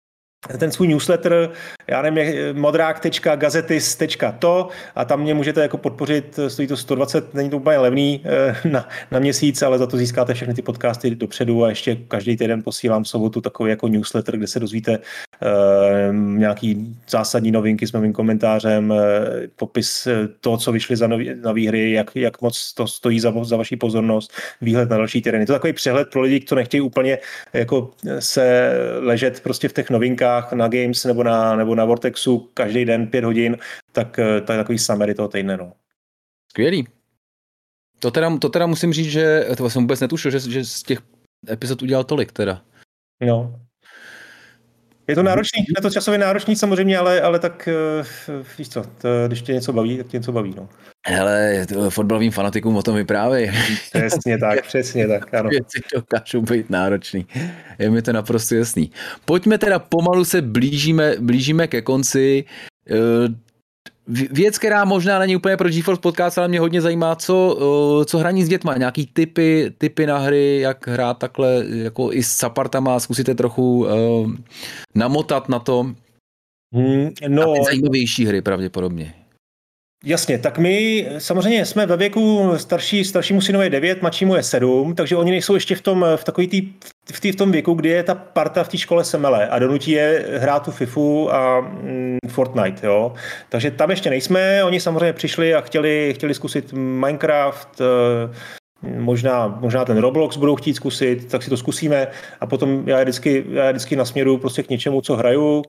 ten svůj newsletter, já nevím, modrák.gazetis.to a tam mě můžete jako podpořit, stojí to 120, není to úplně levný eh, na, na měsíc, ale za to získáte všechny ty podcasty dopředu a ještě každý týden posílám v sobotu takový jako newsletter, kde se dozvíte uh, nějaký zásadní novinky s mým komentářem, uh, popis toho, co vyšly za nový, nový hry, jak, jak moc to stojí za, za vaši pozornost, výhled na další. To je takový přehled pro lidi, kteří nechtějí úplně jako se ležet prostě v těch novinkách, novinkách na Games nebo na, nebo na Vortexu každý den pět hodin, tak eh, to je takový summary toho týdne. No. Skvělý. To teda, to teda musím říct, že to jsem vůbec netušil, že, že z těch epizod udělal tolik teda. No, je to náročný, je to časově náročný samozřejmě, ale, ale tak uh, víš co, to, když tě něco baví, tak tě něco baví. No. Hele, fotbalovým fanatikům o tom vyprávěj. Přesně tak, přesně tak, ano. <laughs> Věci dokážou být náročný. Je mi to naprosto jasný. Pojďme teda pomalu se blížíme, blížíme ke konci. Věc, která možná není úplně pro GeForce podcast, ale mě hodně zajímá, co, co hraní s dětma, nějaký typy, typy na hry, jak hrát takhle, jako i s Sapartama, zkusíte trochu uh, namotat na to. Hmm, no, a zajímavější hry pravděpodobně. Jasně, tak my samozřejmě jsme ve věku starší, staršímu synovi je 9, mladšímu je 7, takže oni nejsou ještě v tom, v takový tý, v, tý, v tom věku, kdy je ta parta v té škole semele a donutí je hrát tu FIFU a mm, Fortnite, jo. Takže tam ještě nejsme, oni samozřejmě přišli a chtěli, chtěli zkusit Minecraft, možná, možná ten Roblox budou chtít zkusit, tak si to zkusíme a potom já je vždycky, já je vždycky nasměru prostě k něčemu, co hraju.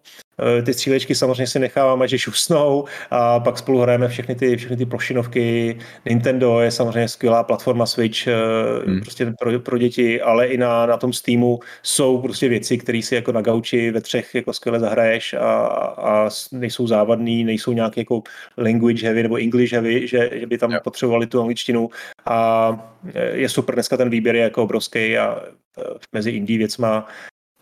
E, ty střílečky samozřejmě si necháváme, že šusnou a pak spolu hrajeme všechny ty, všechny ty plošinovky. Nintendo je samozřejmě skvělá platforma Switch e, hmm. prostě pro, pro, děti, ale i na, na tom Steamu jsou prostě věci, které si jako na gauči ve třech jako skvěle zahraješ a, a nejsou závadný, nejsou nějaký jako language heavy nebo English heavy, že, že by tam yeah. potřebovali tu angličtinu a je super, dneska ten výběr je jako obrovský a e, mezi indie věcma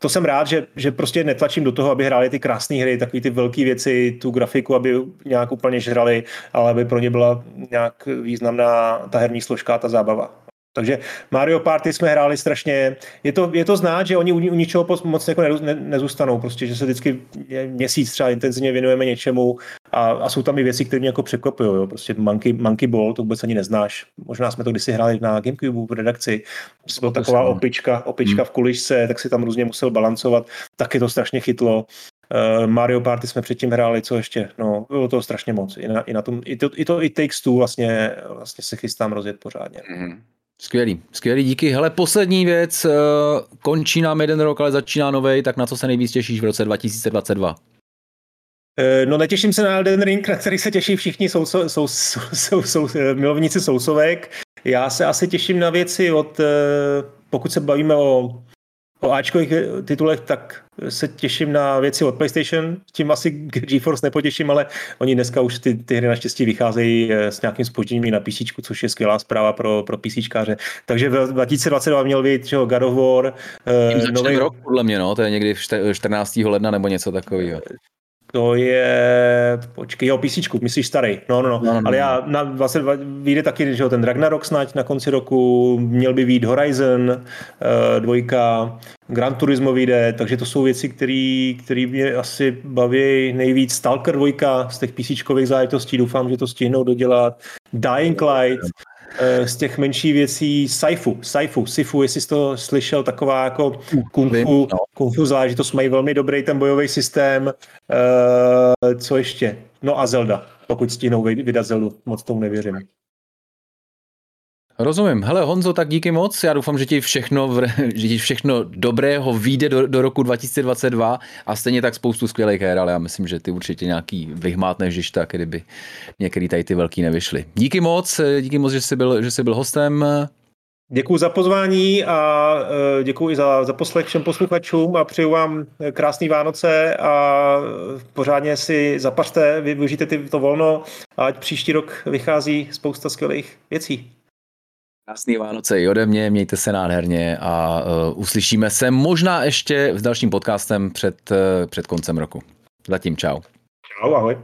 to jsem rád, že, že prostě netlačím do toho, aby hráli ty krásné hry, takové ty velké věci, tu grafiku, aby nějak úplně žrali, ale aby pro ně byla nějak významná ta herní složka, ta zábava. Takže Mario Party jsme hráli strašně, je to, je to znát, že oni u, u ničeho moc jako ne, nezůstanou, prostě, že se vždycky měsíc třeba intenzivně věnujeme něčemu a, a jsou tam i věci, které mě jako překvapují, jo. prostě Monkey, Monkey Ball, to vůbec ani neznáš, možná jsme to kdysi hráli na Gamecube v redakci, to byla taková opička, opička hmm. v kulišce, tak si tam různě musel balancovat, taky to strašně chytlo. Uh, Mario Party jsme předtím hráli, co ještě, no, bylo to strašně moc. I, na, i, na tom, i, to, i to i Takes Two vlastně, vlastně se chystám rozjet pořádně. Mm-hmm. Skvělý, skvělý, díky. Hele, poslední věc, eh, končí nám jeden rok, ale začíná nový, tak na co se nejvíc těšíš v roce 2022? Eh, no netěším se na Elden Ring, na který se těší všichni sou, sou, sou, sou, sou, eh, milovníci sousovek. Já se asi těším na věci od, pokud se bavíme o o Ačkových titulech, tak se těším na věci od PlayStation. Tím asi GeForce nepotěším, ale oni dneska už ty, ty hry naštěstí vycházejí eh, s nějakým spožděním na PC, což je skvělá zpráva pro, pro PCčkáře. Takže v 2022 měl být že, God of War. Uh, nový rok, podle mě, no, to je někdy 14. ledna nebo něco takového. To je, počkej, jo, PC, myslíš starý, no, no, no, no, no ale já, na, vlastně vyjde taky, že ten Ragnarok snad na konci roku, měl by být Horizon uh, dvojka, Gran Turismo vyjde, takže to jsou věci, které mě asi baví nejvíc. Stalker dvojka z těch PC záležitostí, doufám, že to stihnou dodělat. Dying Light, z těch menších věcí Saifu, Saifu, Sifu, jestli jsi to slyšel, taková jako kung fu, no. kung fu záležitost, mají velmi dobrý ten bojový systém. Uh, co ještě? No a Zelda, pokud stihnou vydat Zeldu, moc tomu nevěřím. Rozumím. Hele Honzo, tak díky moc. Já doufám, že ti všechno, <laughs> že ti všechno dobrého vyjde do, do roku 2022 a stejně tak spoustu skvělých her, ale já myslím, že ty určitě nějaký vyhmátneš, když tak, kdyby některý tady ty velký nevyšly. Díky moc, díky moc, že jsi byl, že jsi byl hostem. Děkuji za pozvání a e, děkuji i za, za poslech všem posluchačům a přeju vám krásné Vánoce a pořádně si zapařte, využijte to volno a ať příští rok vychází spousta skvělých věcí. Krásný Vánoce i ode mě, mějte se nádherně a uh, uslyšíme se možná ještě s dalším podcastem před, uh, před koncem roku. Zatím čau. Čau, ahoj.